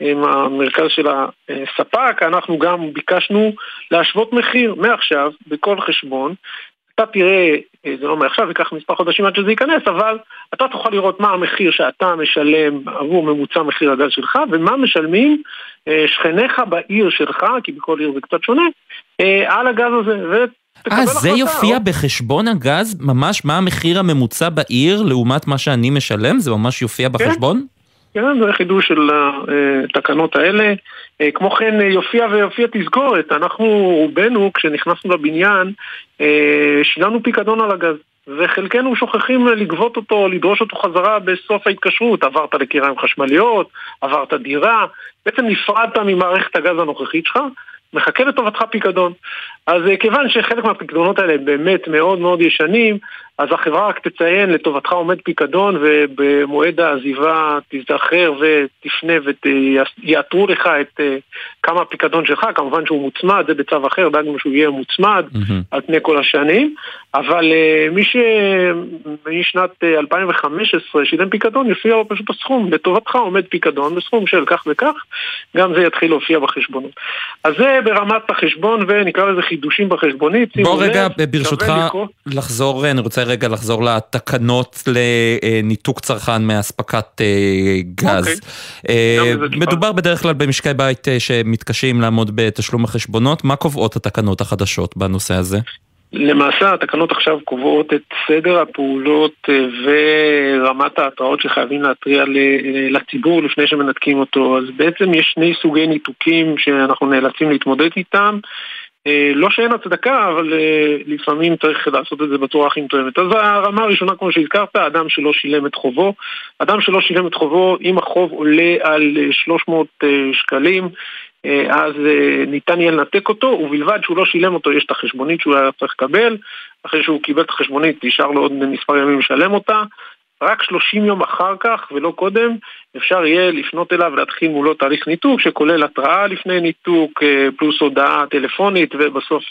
עם המרכז של הספק, אנחנו גם ביקשנו להשוות מחיר מעכשיו בכל חשבון. אתה תראה אה, זה לא מעכשיו, ייקח מספר חודשים עד שזה ייכנס, אבל אתה תוכל לראות מה המחיר שאתה משלם עבור ממוצע מחיר הגז שלך, ומה משלמים אה, שכניך בעיר שלך, כי בכל עיר זה קצת שונה, על הגז הזה. אה, זה יופיע בחשבון הגז? ממש מה המחיר הממוצע בעיר לעומת מה שאני משלם? זה ממש יופיע כן. בחשבון? כן, זה חידוש של התקנות האלה. אה, כמו כן אה, יופיע ויופיע תזכורת, אנחנו רובנו כשנכנסנו לבניין אה, שילמנו פיקדון על הגז וחלקנו שוכחים לגבות אותו, לדרוש אותו חזרה בסוף ההתקשרות. עברת לקיריים חשמליות, עברת דירה, בעצם נפרדת ממערכת הגז הנוכחית שלך, מחכה לטובתך פיקדון. אז כיוון שחלק מהפיקדונות האלה באמת מאוד מאוד ישנים, אז החברה רק תציין לטובתך עומד פיקדון ובמועד העזיבה תזכר ותפנה ויעטרו לך את כמה הפיקדון שלך, כמובן שהוא מוצמד, זה בצו אחר, דאגנו שהוא יהיה מוצמד mm-hmm. על פני כל השנים, אבל מי שמשנת 2015 שילם פיקדון, יופיע לו פשוט הסכום, לטובתך עומד פיקדון בסכום של כך וכך, גם זה יתחיל להופיע בחשבונות. אז זה ברמת החשבון ונקרא לזה חידושים בחשבונית. בוא רגע, ברשותך, לחזור, אני רוצה רגע לחזור לתקנות לניתוק צרכן מאספקת גז. אוקיי. מדובר בדרך כלל במשקי בית שמתקשים לעמוד בתשלום החשבונות, מה קובעות התקנות החדשות בנושא הזה? למעשה התקנות עכשיו קובעות את סדר הפעולות ורמת ההתראות שחייבים להתריע לציבור לפני שמנתקים אותו. אז בעצם יש שני סוגי ניתוקים שאנחנו נאלצים להתמודד איתם. לא שאין הצדקה, אבל לפעמים צריך לעשות את זה בצורה הכי מתואמת. אז הרמה הראשונה, כמו שהזכרת, אדם שלא שילם את חובו. אדם שלא שילם את חובו, אם החוב עולה על 300 שקלים, אז ניתן יהיה לנתק אותו, ובלבד שהוא לא שילם אותו, יש את החשבונית שהוא היה צריך לקבל. אחרי שהוא קיבל את החשבונית, נשאר לו עוד מספר ימים לשלם אותה. רק 30 יום אחר כך ולא קודם אפשר יהיה לפנות אליו ולהתחיל מולו תהליך ניתוק שכולל התראה לפני ניתוק פלוס הודעה טלפונית ובסוף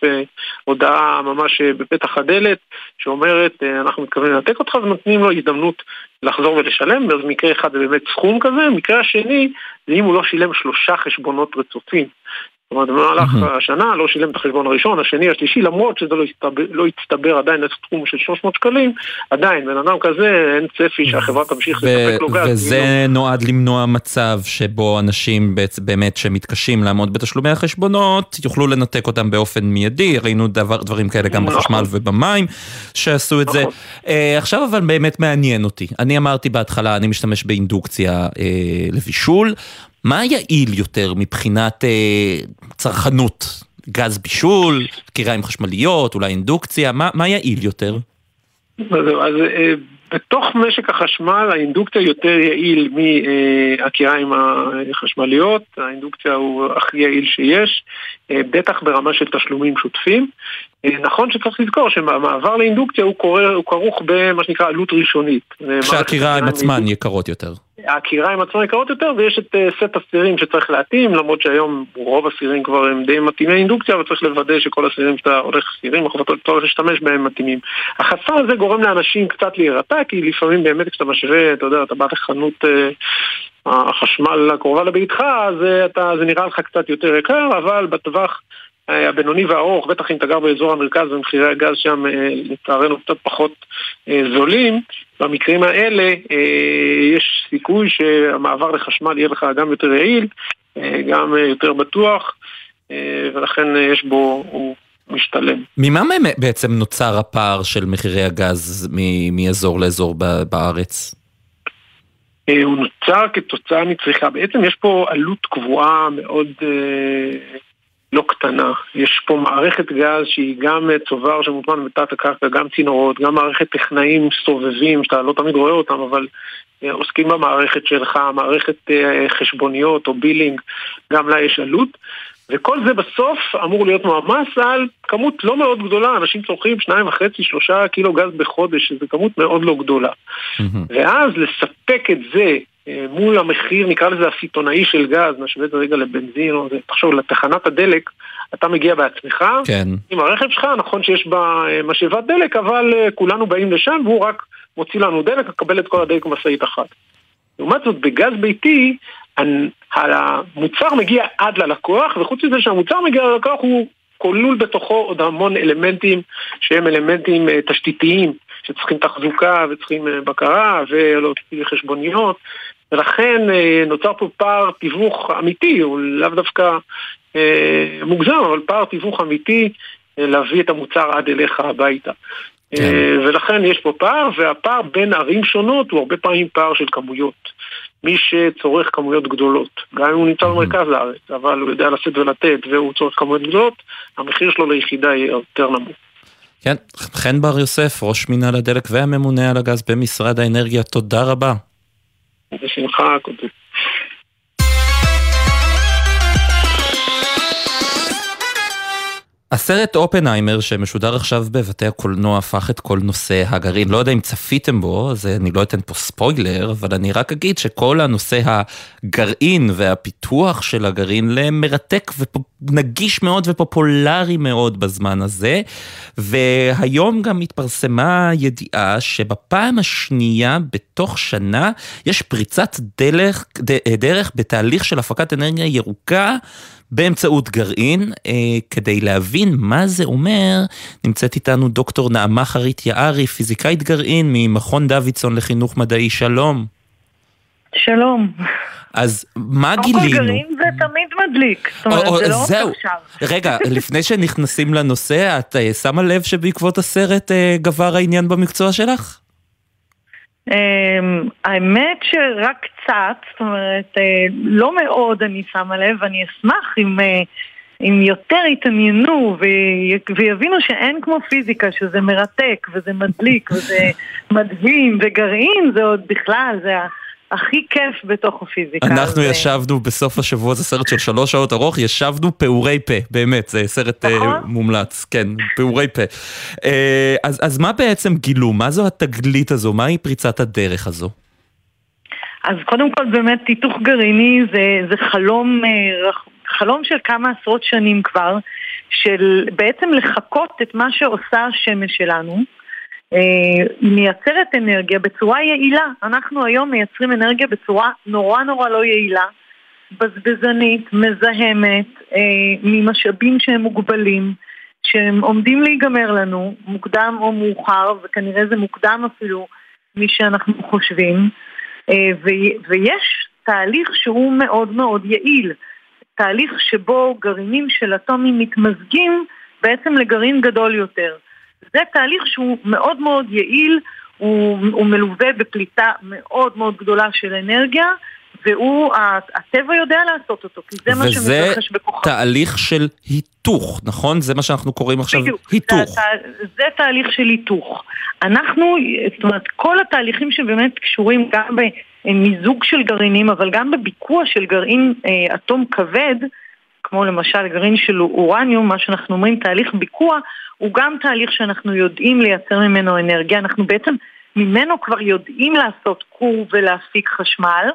הודעה ממש בפתח הדלת שאומרת אנחנו מתכוונים לנתק אותך ונותנים לו הזדמנות לחזור ולשלם. אז מקרה אחד זה באמת סכום כזה, מקרה השני זה אם הוא לא שילם שלושה חשבונות רצופים זאת אומרת, במהלך השנה לא שילם את החשבון הראשון, השני, השלישי, למרות שזה לא הצטבר, לא הצטבר עדיין לסכום של 300 שקלים, עדיין, בן אדם כזה, אין צפי שהחברה תמשיך לספק לו גז. וזה נועד למנוע מצב שבו אנשים באמת שמתקשים לעמוד בתשלומי החשבונות, יוכלו לנתק אותם באופן מיידי, ראינו דבר, דברים כאלה גם בחשמל ובמים שעשו את זה. עכשיו אבל באמת מעניין אותי, אני אמרתי בהתחלה, אני משתמש באינדוקציה לבישול. מה יעיל יותר מבחינת אה, צרכנות? גז בישול, קיריים חשמליות, אולי אינדוקציה, מה, מה יעיל יותר? אז אה, בתוך משק החשמל האינדוקציה יותר יעיל מהקיריים החשמליות, האינדוקציה הוא הכי יעיל שיש, אה, בטח ברמה של תשלומים שוטפים. נכון שצריך לזכור שהמעבר לאינדוקציה הוא, קורא, הוא כרוך במה שנקרא עלות ראשונית. כשהקיריים עצמן יקרות יותר. הקיריים עצמן יקרות יותר ויש את uh, סט הסירים שצריך להתאים למרות שהיום רוב הסירים כבר הם די מתאימי אינדוקציה אבל צריך לוודא שכל הסירים שאתה הולך סירים אתה הולך להשתמש בהם מתאימים. החסר הזה גורם לאנשים קצת להירתע כי לפעמים באמת כשאתה משווה אתה יודע אתה בא לחנות uh, החשמל הקרובה לביתך אז uh, אתה, זה נראה לך קצת יותר יקר אבל בטווח הבינוני והארוך, בטח אם אתה גר באזור המרכז ומחירי הגז שם לצערנו קצת פחות זולים, במקרים האלה יש סיכוי שהמעבר לחשמל יהיה לך גם יותר יעיל, גם יותר בטוח, ולכן יש בו, הוא משתלם. ממה בעצם נוצר הפער של מחירי הגז מאזור לאזור בארץ? הוא נוצר כתוצאה מצריכה. בעצם יש פה עלות קבועה מאוד לא קטנה. יש פה מערכת גז שהיא גם צובר שמוטמן בתת הקרקע, גם צינורות, גם מערכת טכנאים סובבים, שאתה לא תמיד רואה אותם, אבל עוסקים במערכת שלך, מערכת חשבוניות או בילינג, גם לה יש עלות. וכל זה בסוף אמור להיות מועמס על כמות לא מאוד גדולה, אנשים צורכים שניים וחצי, שלושה קילו גז בחודש, שזו כמות מאוד לא גדולה. ואז לספק את זה מול המחיר, נקרא לזה הסיטונאי של גז, נשווה את זה רגע לבנזין, או זה, תחשוב, לתחנת הדלק, אתה מגיע בעצמך, כן. עם הרכב שלך, נכון שיש בה משאבת דלק, אבל כולנו באים לשם, והוא רק מוציא לנו דלק, מקבל את כל הדלק במשאית אחת. לעומת זאת, בגז ביתי, המוצר מגיע עד ללקוח, וחוץ מזה שהמוצר מגיע ללקוח הוא כלול בתוכו עוד המון אלמנטים שהם אלמנטים אה, תשתיתיים, שצריכים תחזוקה וצריכים אה, בקרה ולהוציא חשבוניות, ולכן אה, נוצר פה פער תיווך אמיתי, הוא לאו דווקא אה, מוגזם, אבל פער תיווך אמיתי אה, להביא את המוצר עד אליך הביתה. כן. אה, ולכן יש פה פער, והפער בין ערים שונות הוא הרבה פעמים פער של כמויות. מי שצורך כמויות גדולות, גם אם הוא נמצא במרכז הארץ, אבל הוא יודע לשאת ולתת והוא צורך כמויות גדולות, המחיר שלו ליחידה יהיה יותר נמוך. כן, חן בר יוסף, ראש מינהל הדלק והממונה על הגז במשרד האנרגיה, תודה רבה. בשמחה, קודם. הסרט אופנהיימר שמשודר עכשיו בבתי הקולנוע הפך את כל נושא הגרעין. לא יודע אם צפיתם בו, אז אני לא אתן פה ספוילר, אבל אני רק אגיד שכל הנושא הגרעין והפיתוח של הגרעין למרתק ונגיש מאוד ופופולרי מאוד בזמן הזה. והיום גם התפרסמה ידיעה שבפעם השנייה בתוך שנה יש פריצת דרך, דרך בתהליך של הפקת אנרגיה ירוקה. באמצעות גרעין. אה, כדי להבין מה זה אומר, נמצאת איתנו דוקטור נעמה חרית יערי, פיזיקאית גרעין ממכון דוידסון לחינוך מדעי. שלום. שלום. אז מה גילינו? גרעין זה תמיד מדליק, זאת אומרת, או, זה לא זהו. עכשיו. רגע, [LAUGHS] לפני שנכנסים לנושא, את uh, שמה לב שבעקבות הסרט uh, גבר העניין במקצוע שלך? Um, האמת שרק קצת, זאת אומרת, uh, לא מאוד אני שמה לב, אני אשמח אם, uh, אם יותר יתעניינו ויבינו שאין כמו פיזיקה, שזה מרתק וזה מדליק וזה [LAUGHS] מדהים, וגרעין זה עוד בכלל, זה ה... הכי כיף בתוך הפיזיקה. אנחנו זה... ישבנו בסוף השבוע, זה סרט של שלוש שעות ארוך, ישבנו פעורי פה, באמת, זה סרט uh, מומלץ, כן, פעורי פה. Uh, אז, אז מה בעצם גילו? מה זו התגלית הזו? מהי פריצת הדרך הזו? אז קודם כל באמת היתוך גרעיני זה, זה חלום, אה, חלום של כמה עשרות שנים כבר, של בעצם לחקות את מה שעושה השמש שלנו. היא אה, מייצרת אנרגיה בצורה יעילה. אנחנו היום מייצרים אנרגיה בצורה נורא נורא לא יעילה, בזבזנית, מזהמת, אה, ממשאבים שהם מוגבלים, שהם עומדים להיגמר לנו, מוקדם או מאוחר, וכנראה זה מוקדם אפילו משאנחנו חושבים. אה, ויש תהליך שהוא מאוד מאוד יעיל. תהליך שבו גרעינים של אטומים מתמזגים בעצם לגרעין גדול יותר. זה תהליך שהוא מאוד מאוד יעיל, הוא, הוא מלווה בפליטה מאוד מאוד גדולה של אנרגיה, והוא, הטבע יודע לעשות אותו, כי זה מה שמתרחש בכוכב. וזה תהליך של היתוך, נכון? זה מה שאנחנו קוראים עכשיו בדיוק, היתוך. זה, זה תהליך של היתוך. אנחנו, זאת אומרת, כל התהליכים שבאמת קשורים גם במיזוג של גרעינים, אבל גם בביקוע של גרעין אה, אטום כבד, כמו למשל גרעין של אורניום, מה שאנחנו אומרים תהליך ביקוע, הוא גם תהליך שאנחנו יודעים לייצר ממנו אנרגיה, אנחנו בעצם ממנו כבר יודעים לעשות כור ולהפיק חשמל,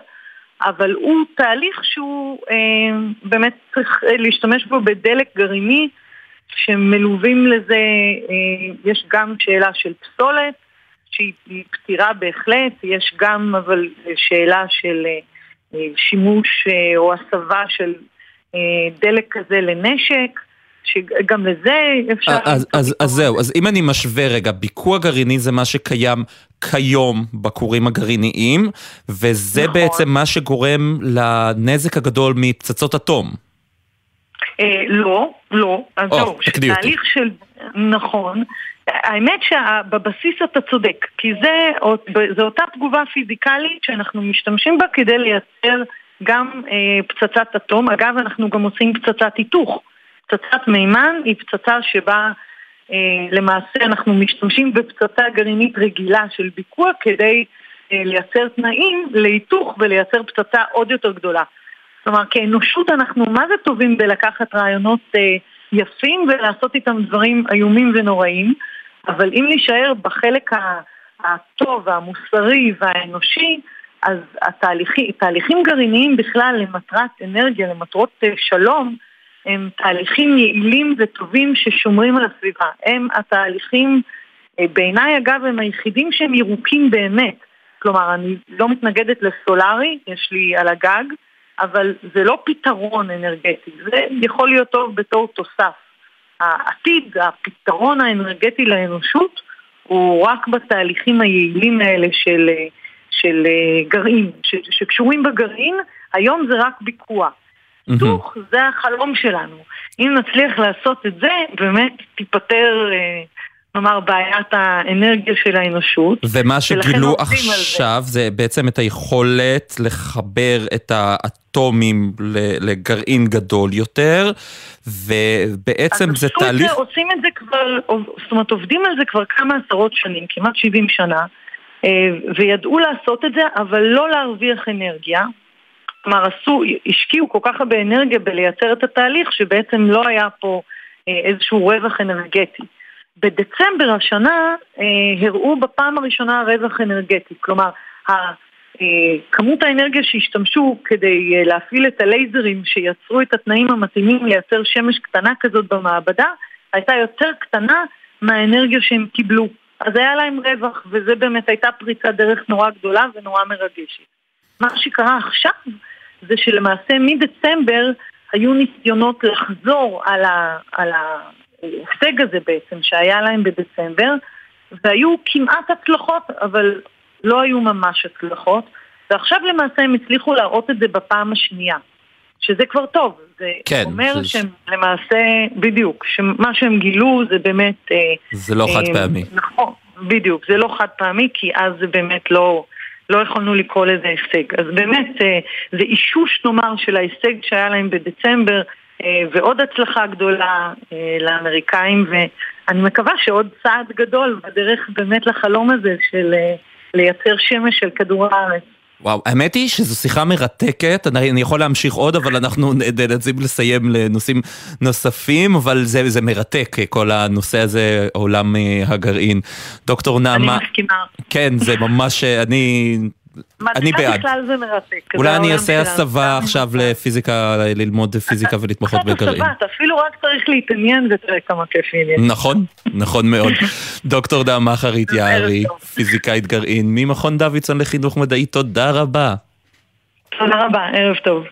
אבל הוא תהליך שהוא אה, באמת צריך להשתמש בו בדלק גרעיני, שמלווים לזה, אה, יש גם שאלה של פסולת, שהיא פתירה בהחלט, יש גם אבל שאלה של אה, שימוש אה, או הסבה של אה, דלק כזה לנשק. שגם לזה אפשר... אז, אז, אז זהו, אז אם אני משווה רגע, ביקוע גרעיני זה מה שקיים כיום בכורים הגרעיניים, וזה נכון. בעצם מה שגורם לנזק הגדול מפצצות אטום. אה, לא, לא, אז זהו, שתהליך של... נכון. האמת שבבסיס אתה צודק, כי זה, זה אותה תגובה פיזיקלית שאנחנו משתמשים בה כדי לייצר גם אה, פצצת אטום. אגב, אנחנו גם עושים פצצת היתוך. פצצת מימן היא פצצה שבה אה, למעשה אנחנו משתמשים בפצצה גרעינית רגילה של ביקוע כדי אה, לייצר תנאים להיתוך ולייצר פצצה עוד יותר גדולה. כלומר, כאנושות אנחנו מה זה טובים בלקחת רעיונות אה, יפים ולעשות איתם דברים איומים ונוראים, אבל אם נישאר בחלק הטוב והמוסרי והאנושי, אז התהליכים, תהליכים גרעיניים בכלל למטרת אנרגיה, למטרות שלום, הם תהליכים יעילים וטובים ששומרים על הסביבה. הם התהליכים, אה, בעיניי אגב, הם היחידים שהם ירוקים באמת. כלומר, אני לא מתנגדת לסולארי, יש לי על הגג, אבל זה לא פתרון אנרגטי, זה יכול להיות טוב בתור תוסף. העתיד, הפתרון האנרגטי לאנושות, הוא רק בתהליכים היעילים האלה של, של גרעין, ש, שקשורים בגרעין, היום זה רק ביקוע. היתוך זה החלום שלנו. אם נצליח לעשות את זה, באמת תיפטר, נאמר, בעיית האנרגיה של האנושות. ומה שגילו עכשיו זה. זה בעצם את היכולת לחבר את האטומים לגרעין גדול יותר, ובעצם זה תהליך... זה, עושים את זה כבר, זאת אומרת, עובדים על זה כבר כמה עשרות שנים, כמעט 70 שנה, וידעו לעשות את זה, אבל לא להרוויח אנרגיה. כלומר, עשו, השקיעו כל כך הרבה אנרגיה בלייצר את התהליך, שבעצם לא היה פה אה, איזשהו רווח אנרגטי. בדצמבר השנה אה, הראו בפעם הראשונה רווח אנרגטי, כלומר, אה, כמות האנרגיה שהשתמשו כדי להפעיל את הלייזרים שיצרו את התנאים המתאימים לייצר שמש קטנה כזאת במעבדה, הייתה יותר קטנה מהאנרגיה שהם קיבלו. אז היה להם רווח, וזה באמת הייתה פריצת דרך נורא גדולה ונורא מרגשת. מה שקרה עכשיו זה שלמעשה מדצמבר היו ניסיונות לחזור על, ה, על ההישג הזה בעצם שהיה להם בדצמבר והיו כמעט הצלחות אבל לא היו ממש הצלחות ועכשיו למעשה הם הצליחו להראות את זה בפעם השנייה שזה כבר טוב, זה כן, אומר זה... שהם למעשה, בדיוק, שמה שהם גילו זה באמת... אה, זה לא אה, חד פעמי. נכון, בדיוק, זה לא חד פעמי כי אז זה באמת לא... לא יכולנו לקרוא לזה הישג. אז באמת אה, זה אישוש נאמר של ההישג שהיה להם בדצמבר אה, ועוד הצלחה גדולה אה, לאמריקאים ואני מקווה שעוד צעד גדול בדרך באמת לחלום הזה של לייצר שמש של כדור הארץ. וואו, האמת היא שזו שיחה מרתקת, אני, אני יכול להמשיך עוד, אבל אנחנו נאלצים לסיים לנושאים נוספים, אבל זה, זה מרתק, כל הנושא הזה, עולם אה, הגרעין. דוקטור נעמה... אני מסכימה. כן, זה ממש, אני אני בעד. בכלל זה מרתק. אולי אני אעשה הסבה עכשיו לפיזיקה, ללמוד פיזיקה ולהתמחות בגרעין. אתה אפילו רק צריך להתעניין ותראה כמה כיף יהיה. נכון, נכון מאוד. [LAUGHS] דוקטור דעה מחרית יערי, פיזיקאית גרעין, ממכון דוידסון לחינוך מדעי, תודה רבה. תודה רבה, ערב טוב.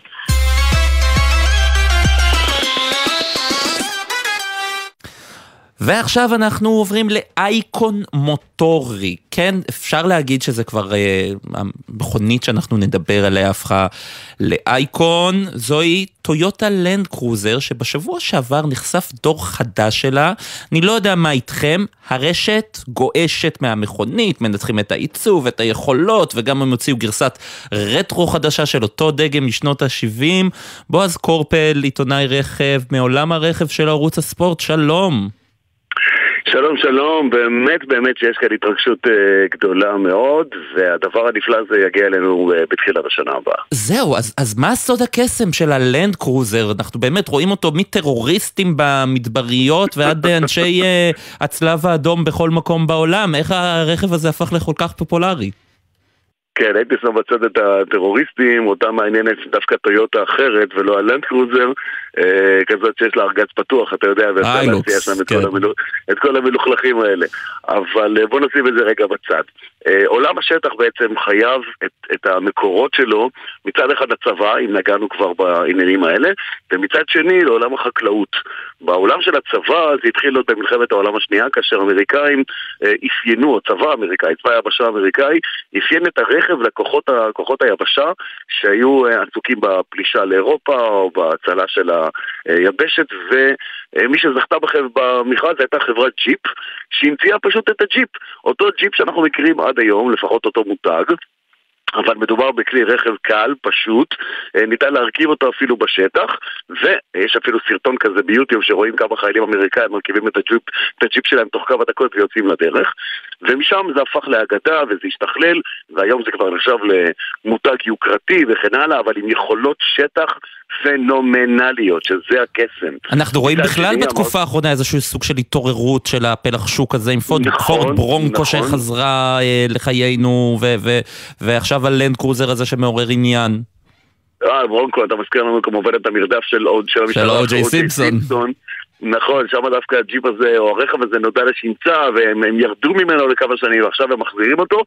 ועכשיו אנחנו עוברים לאייקון מוטורי, כן, אפשר להגיד שזה כבר, אה, המכונית שאנחנו נדבר עליה הפכה לאייקון, זוהי טויוטה לנד קרוזר, שבשבוע שעבר נחשף דור חדש שלה, אני לא יודע מה איתכם, הרשת גועשת מהמכונית, מנתחים את העיצוב, את היכולות, וגם הם הוציאו גרסת רטרו חדשה של אותו דגם משנות ה-70. בועז קורפל, עיתונאי רכב, מעולם הרכב של ערוץ הספורט, שלום. שלום שלום, באמת באמת שיש כאן התרגשות uh, גדולה מאוד והדבר הנפלא הזה יגיע אלינו uh, בתחילת השנה הבאה. זהו, אז, אז מה סוד הקסם של הלנד קרוזר? אנחנו באמת רואים אותו מטרוריסטים במדבריות ועד אנשי uh, הצלב האדום בכל מקום בעולם, איך הרכב הזה הפך לכל כך פופולרי? כן, הייתי שם בצד את הטרוריסטים, אותם מעניינת דווקא טויוטה אחרת ולא הלנד קרוזר, כזאת שיש לה ארגז פתוח, אתה יודע, ואפשר להציע שם את, כן. כל המלוכ... את כל המלוכלכים האלה. אבל אה, בוא נשים את זה רגע בצד. אה, עולם השטח בעצם חייב את, את המקורות שלו מצד אחד לצבא, אם נגענו כבר בעניינים האלה, ומצד שני לעולם החקלאות. בעולם של הצבא זה התחיל עוד במלחמת העולם השנייה, כאשר האמריקאים אה, אפיינו, הצבא האמריקאי, צבא היבשה האמריקאי, אפיין את הרכב לכוחות היבשה שהיו אה, עסוקים בפלישה לאירופה או בהצלה של היבשת, ומי שזכתה במכרז הייתה חברת ג'יפ, שהמציאה פשוט את הג'יפ. אותו ג'יפ שאנחנו מכירים עד היום, לפחות אותו מותג, אבל מדובר בכלי רכב קל, פשוט, אה, ניתן להרכיב אותו אפילו בשטח, ויש אפילו סרטון כזה ביוטיוב שרואים כמה חיילים אמריקאים מרכיבים את הג'יפ, את הג'יפ שלהם תוך כמה דקות ויוצאים לדרך, ומשם זה הפך לאגדה וזה השתכלל, והיום זה כבר נחשב למותג יוקרתי וכן הלאה, אבל עם יכולות שטח פנומנליות, שזה הקסם. אנחנו רואים בכלל בתקופה האחרונה איזשהו סוג של התעוררות של הפלח שוק הזה עם פורד, נכון, פורד ברונקו נכון. שחזרה אה, לחיינו, ו- ו- ועכשיו הלנד קרוזר הזה שמעורר עניין. אה, ברונקו, אתה מזכיר לנו כמובן את המרדף של עוד של המשטרה. של אוג'יי סימפסון. נכון, שם דווקא הג'יפ הזה, או הרכב הזה נודע לשמצה, והם ירדו ממנו לכמה שנים, ועכשיו הם מחזירים אותו.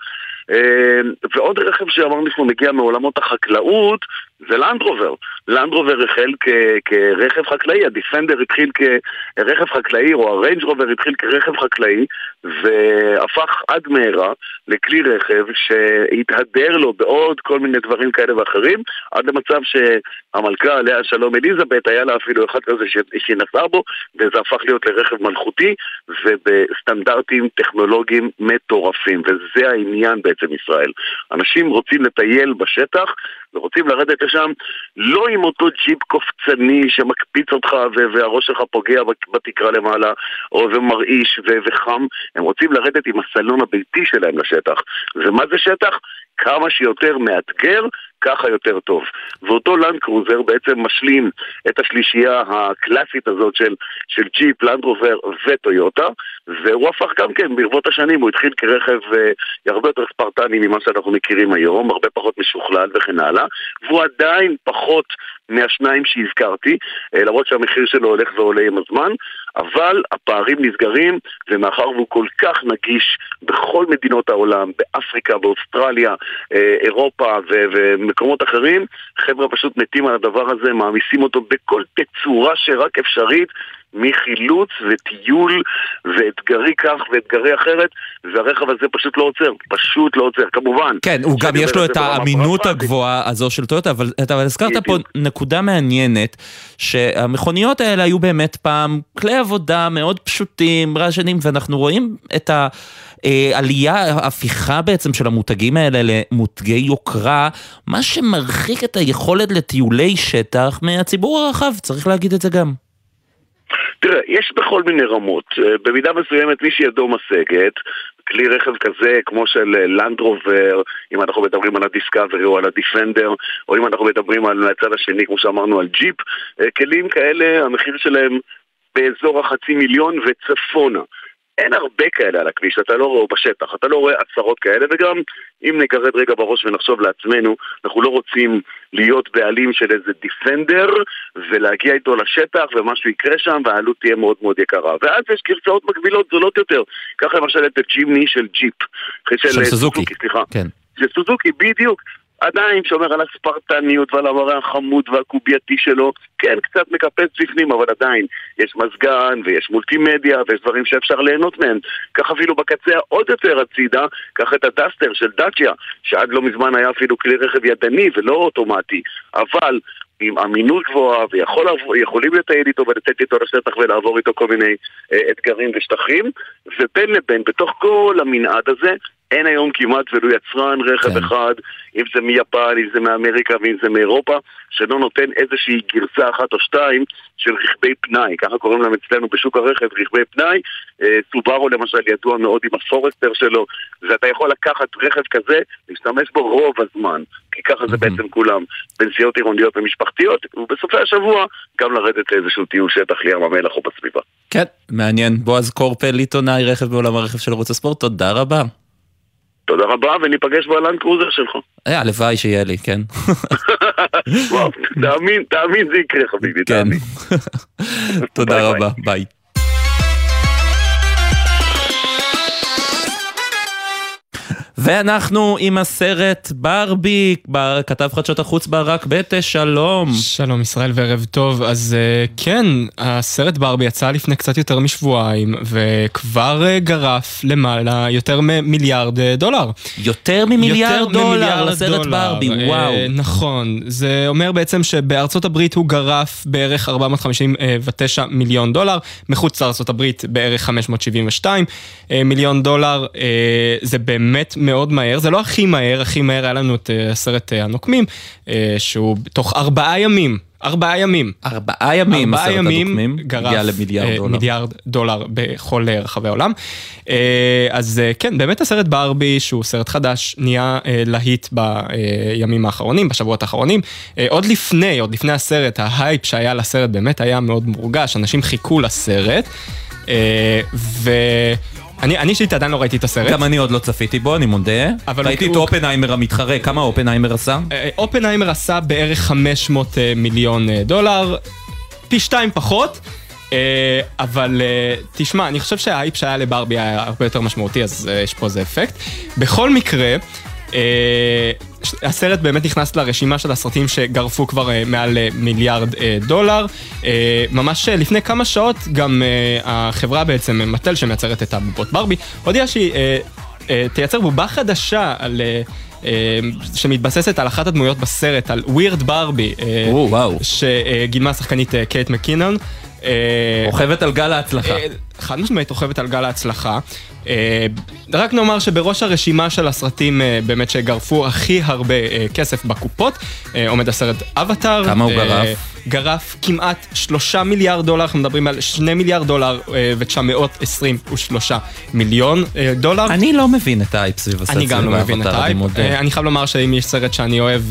אה, ועוד רכב שאמרנו שהוא מגיע מעולמות החקלאות, זה לנדרובר. לנדרובר החל כרכב חקלאי, הדיפנדר התחיל כרכב חקלאי, או הריינג' רובר התחיל כרכב חקלאי, והפך עד מהרה לכלי רכב שהתהדר לו בעוד כל מיני דברים כאלה ואחרים, עד למצב שהמלכה עליה השלום אליזבת, היה לה אפילו אחד כזה שהיא נסעה בו, וזה הפך להיות לרכב מלכותי, ובסטנדרטים טכנולוגיים מטורפים, וזה העניין בעצם ישראל. אנשים רוצים לטייל בשטח, ורוצים לרדת לשם לא עם אותו ג'יפ קופצני שמקפיץ אותך והראש שלך פוגע בתקרה למעלה או ומרעיש וחם, הם רוצים לרדת עם הסלון הביתי שלהם לשטח. ומה זה שטח? כמה שיותר מאתגר, ככה יותר טוב. ואותו לנד קרוזר בעצם משלים את השלישייה הקלאסית הזאת של, של ג'יפ, לנד רובר וטויוטה, והוא הפך גם כן ברבות השנים, הוא התחיל כרכב אה, הרבה יותר ספרטני ממה שאנחנו מכירים היום, הרבה פחות משוכלל וכן הלאה, והוא עדיין פחות מהשניים שהזכרתי, אה, למרות שהמחיר שלו הולך ועולה עם הזמן, אבל הפערים נסגרים, ומאחר והוא כל כך נגיש בכל מדינות העולם, באפריקה, באוסטרליה, אה, אירופה ומקומות אחרים, חבר'ה פשוט מתים על הדבר הזה, מעמיסים אותו בכל תצורה שרק אפשרית. מחילוץ וטיול ואתגרי כך ואתגרי אחרת, והרכב הזה פשוט לא עוצר, פשוט לא עוצר, כמובן. כן, הוא גם יש לו את האמינות הגבוהה הזו של טויוטה, אבל אתה הזכרת פה נקודה מעניינת, שהמכוניות האלה היו באמת פעם כלי עבודה מאוד פשוטים, רעשנים, ואנחנו רואים את ה... עלייה, הפיכה בעצם של המותגים האלה למותגי יוקרה, מה שמרחיק את היכולת לטיולי שטח מהציבור הרחב, צריך להגיד את זה גם. תראה, יש בכל מיני רמות. אה, במידה מסוימת מי שידו משגת, כלי רכב כזה כמו של לנדרובר, אם אנחנו מדברים על הדיסקאברי או על הדיפנדר, או אם אנחנו מדברים על הצד השני, כמו שאמרנו, על ג'יפ, אה, כלים כאלה, המחיר שלהם באזור החצי מיליון וצפונה. אין הרבה כאלה על הכביש, אתה לא רואה בשטח, אתה לא רואה עשרות כאלה, וגם אם נגרד רגע בראש ונחשוב לעצמנו, אנחנו לא רוצים להיות בעלים של איזה דיפנדר ולהגיע איתו לשטח ומשהו יקרה שם והעלות תהיה מאוד מאוד יקרה. ואז יש גרסאות מקבילות זולות יותר. קח למשל את הג'ימני של ג'יפ. של, של סוזוקי. סליחה. כן. של סוזוקי, בדיוק. עדיין שומר על הספרטניות ועל המראה החמוד והקובייתי שלו. כן, קצת מקפץ בפנים, אבל עדיין יש מזגן ויש מולטימדיה ויש דברים שאפשר ליהנות מהם. קח אפילו בקצה העוד יותר הצידה, קח את הדסטר של דאצ'יה, שעד לא מזמן היה אפילו כלי רכב ידני ולא אוטומטי, אבל עם אמינות גבוהה ויכולים לטייל איתו ולצאת איתו לשטח ולעבור איתו כל מיני אה, אתגרים ושטחים ובין לבין, בתוך כל המנעד הזה, אין היום כמעט ולו יצרן רכב כן. אחד, אם זה מיפן, אם זה מאמריקה ואם זה מאירופה, שלא נותן איזושהי גרסה אחת או שתיים של רכבי פנאי, ככה קוראים להם אצלנו בשוק הרכב, רכבי פנאי. אה, סובארו למשל ידוע מאוד עם הפורסטר שלו, ואתה יכול לקחת רכב כזה, להשתמש בו רוב הזמן, כי ככה זה בעצם כולם, בנסיעות עירוניות ומשפחתיות, ובסופי השבוע גם לרדת לאיזשהו טיול שטח לים המלח או בסביבה. כן, מעניין. בועז קורפל, עיתונאי רכב בעולם הרכב של ערוץ הספורט, תודה רבה. תודה רבה, וניפגש בלנד קרוזר שלך. אה, הלוואי שיהיה לי, כן. [LAUGHS] תאמין, תאמין זה יקרה חביבי, כן. תאמין. [LAUGHS] תודה רבה, ביי. ואנחנו עם הסרט ברבי, כתב חדשות החוץ ברק בטה, שלום. שלום ישראל וערב טוב. אז אה, כן, הסרט ברבי יצא לפני קצת יותר משבועיים, וכבר אה, גרף למעלה יותר ממיליארד אה, דולר. יותר ממיליארד דולר לסרט ברבי, וואו. נכון, זה אומר בעצם שבארצות הברית הוא גרף בערך 459 מיליון דולר, מחוץ לארצות הברית בערך 572 מיליון דולר. זה באמת מאוד מהר, זה לא הכי מהר, הכי מהר היה לנו את uh, הסרט uh, הנוקמים, uh, שהוא תוך ארבעה ימים. ארבעה ימים. ארבעה ימים, ארבעה ימים גרף הגיע למיליארד דולר. מיליארד דולר בכל רחבי העולם. אז כן, באמת הסרט ברבי, שהוא סרט חדש, נהיה להיט בימים האחרונים, בשבועות האחרונים. עוד לפני, עוד לפני הסרט, ההייפ שהיה לסרט באמת היה מאוד מורגש, אנשים חיכו לסרט. ו... אני, אישית עדיין לא ראיתי את הסרט. גם אני עוד לא צפיתי בו, אני מודה. ראיתי. את אופנהיימר המתחרה, כמה אופנהיימר עשה? אה, אופנהיימר עשה בערך 500 אה, מיליון אה, דולר, פי שתיים פחות. אבל תשמע, אני חושב שההייפ שהיה לברבי היה הרבה יותר משמעותי, אז יש פה איזה אפקט. בכל מקרה, הסרט באמת נכנס לרשימה של הסרטים שגרפו כבר מעל מיליארד דולר. ממש לפני כמה שעות גם החברה בעצם, מטל שמייצרת את הבובות ברבי, הודיעה שהיא תייצר בובה חדשה על... שמתבססת על אחת הדמויות בסרט, על ווירד ברבי, שגילמה השחקנית קייט מקינון. רוכבת על גל ההצלחה. חד משמעית רוכבת על גל ההצלחה. רק נאמר שבראש הרשימה של הסרטים באמת שגרפו הכי הרבה כסף בקופות, עומד הסרט אבטאר. כמה הוא גרף? גרף כמעט שלושה מיליארד דולר, אנחנו מדברים על שני מיליארד דולר ו-923 מיליון דולר. אני לא מבין את ההייפ סביב הסרט. אני גם לא מבין את ההייפ. אני חייב לומר שאם יש סרט שאני אוהב,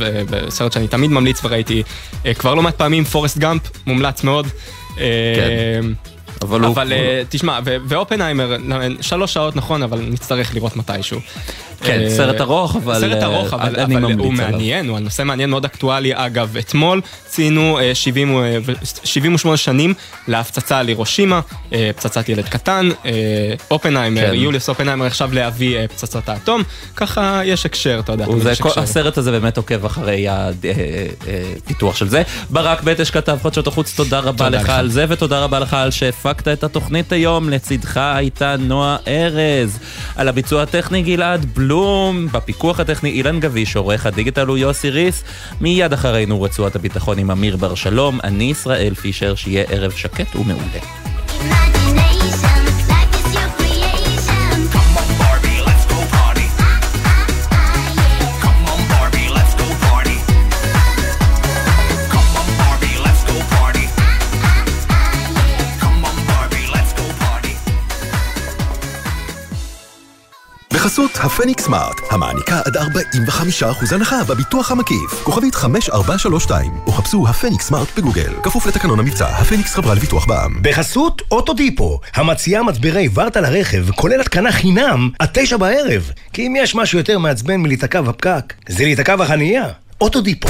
סרט שאני תמיד ממליץ וראיתי כבר לא מעט פעמים, פורסט גאמפ, מומלץ מאוד. כן. אבל, אבל הוא... תשמע, ואופנהיימר, שלוש שעות נכון, אבל נצטרך לראות מתישהו. כן, סרט ארוך, אבל, סרט ארוך, אבל, אבל הוא מעניין, הוא הנושא מעניין, מאוד אקטואלי. אגב, אתמול ציינו 70, 78 שנים להפצצה על הירושימה, פצצת ילד קטן, אופנהיימר, כן. יוליוס אופנהיימר עכשיו להביא פצצת האטום, ככה יש הקשר, אתה יודע. זה, כל, הסרט הזה באמת עוקב אחרי הפיתוח של זה. ברק בטש כתב חדשות החוץ, תודה רבה תודה לך, לך על זה, ותודה רבה לך על שהפקת את התוכנית היום. לצידך הייתה נועה ארז. על הביצוע הטכני גלעד בלו. בלום, בפיקוח הטכני אילן גביש, עורך הדיגיטל הוא יוסי ריס, מיד אחרינו רצועת הביטחון עם אמיר בר שלום, אני ישראל פישר, שיהיה ערב שקט ומעולה. בחסות הפניקס סמארט, המעניקה עד 45% הנחה בביטוח המקיף. כוכבית 5432, או חפשו הפניקס סמארט בגוגל. כפוף לתקנון המבצע, הפניקס חברה לביטוח בע"מ. בחסות אוטודיפו, המציעה מצברי ורטה לרכב, כולל התקנה חינם, עד תשע בערב. כי אם יש משהו יותר מעצבן מלהיתקע בפקק, זה להיתקע בחנייה. אוטודיפו.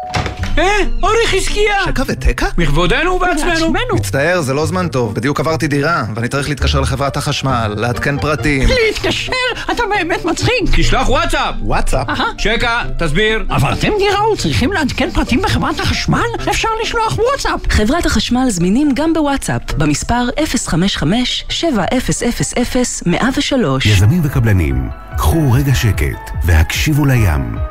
אה, אורי חזקיה! שקע ותקע? מכבודנו ובעצמנו. מצטער, זה לא זמן טוב. בדיוק עברתי דירה, ואני צריך להתקשר לחברת החשמל, לעדכן פרטים. להתקשר? אתה באמת מצחיק. תשלח וואטסאפ! וואטסאפ? שקע, תסביר. עברתם דירה וצריכים לעדכן פרטים בחברת החשמל? אפשר לשלוח וואטסאפ. חברת החשמל זמינים גם בוואטסאפ, במספר 055-7000-103. יזמים וקבלנים, קחו רגע שקט והקשיבו לים.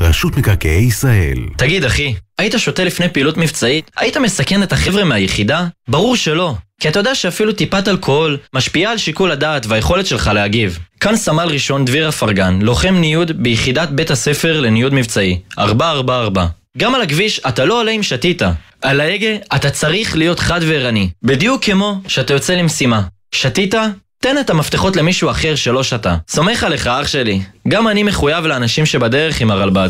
רשות מקרקעי ישראל. תגיד, אחי, היית שותה לפני פעילות מבצעית? היית מסכן את החבר'ה מהיחידה? ברור שלא. כי אתה יודע שאפילו טיפת אלכוהול משפיעה על שיקול הדעת והיכולת שלך להגיב. כאן סמל ראשון דביר אפרגן, לוחם ניוד ביחידת בית הספר לניוד מבצעי, 444. גם על הכביש אתה לא עולה אם שתית. על ההגה אתה צריך להיות חד וערני. בדיוק כמו שאתה יוצא למשימה. שתית? תן את המפתחות למישהו אחר שלא שתה. סומך עליך, אח שלי. גם אני מחויב לאנשים שבדרך עם הרלב"ד.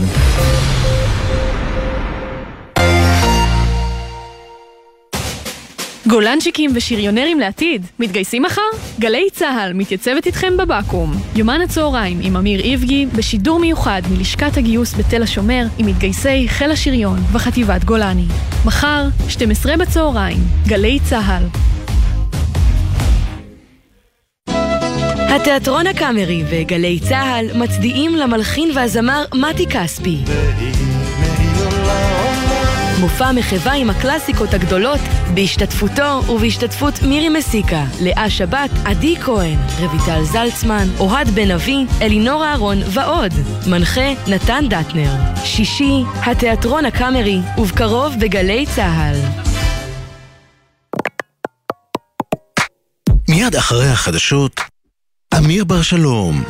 גולנצ'יקים ושריונרים לעתיד, מתגייסים מחר? גלי צה"ל מתייצבת איתכם בבקו"ם. יומן הצהריים עם אמיר איבגי, בשידור מיוחד מלשכת הגיוס בתל השומר, עם מתגייסי חיל השריון וחטיבת גולני. מחר, 12 בצהריים, גלי צה"ל. התיאטרון הקאמרי וגלי צה"ל מצדיעים למלחין והזמר מתי כספי. מופע מחווה עם הקלאסיקות הגדולות, בהשתתפותו ובהשתתפות מירי מסיקה, לאה שבת, עדי כהן, רויטל זלצמן, אוהד בן אבי, אלינור אהרון ועוד. מנחה נתן דטנר. שישי, התיאטרון הקאמרי, ובקרוב בגלי צה"ל. מיד אחרי החדשות, אמיר בר שלום.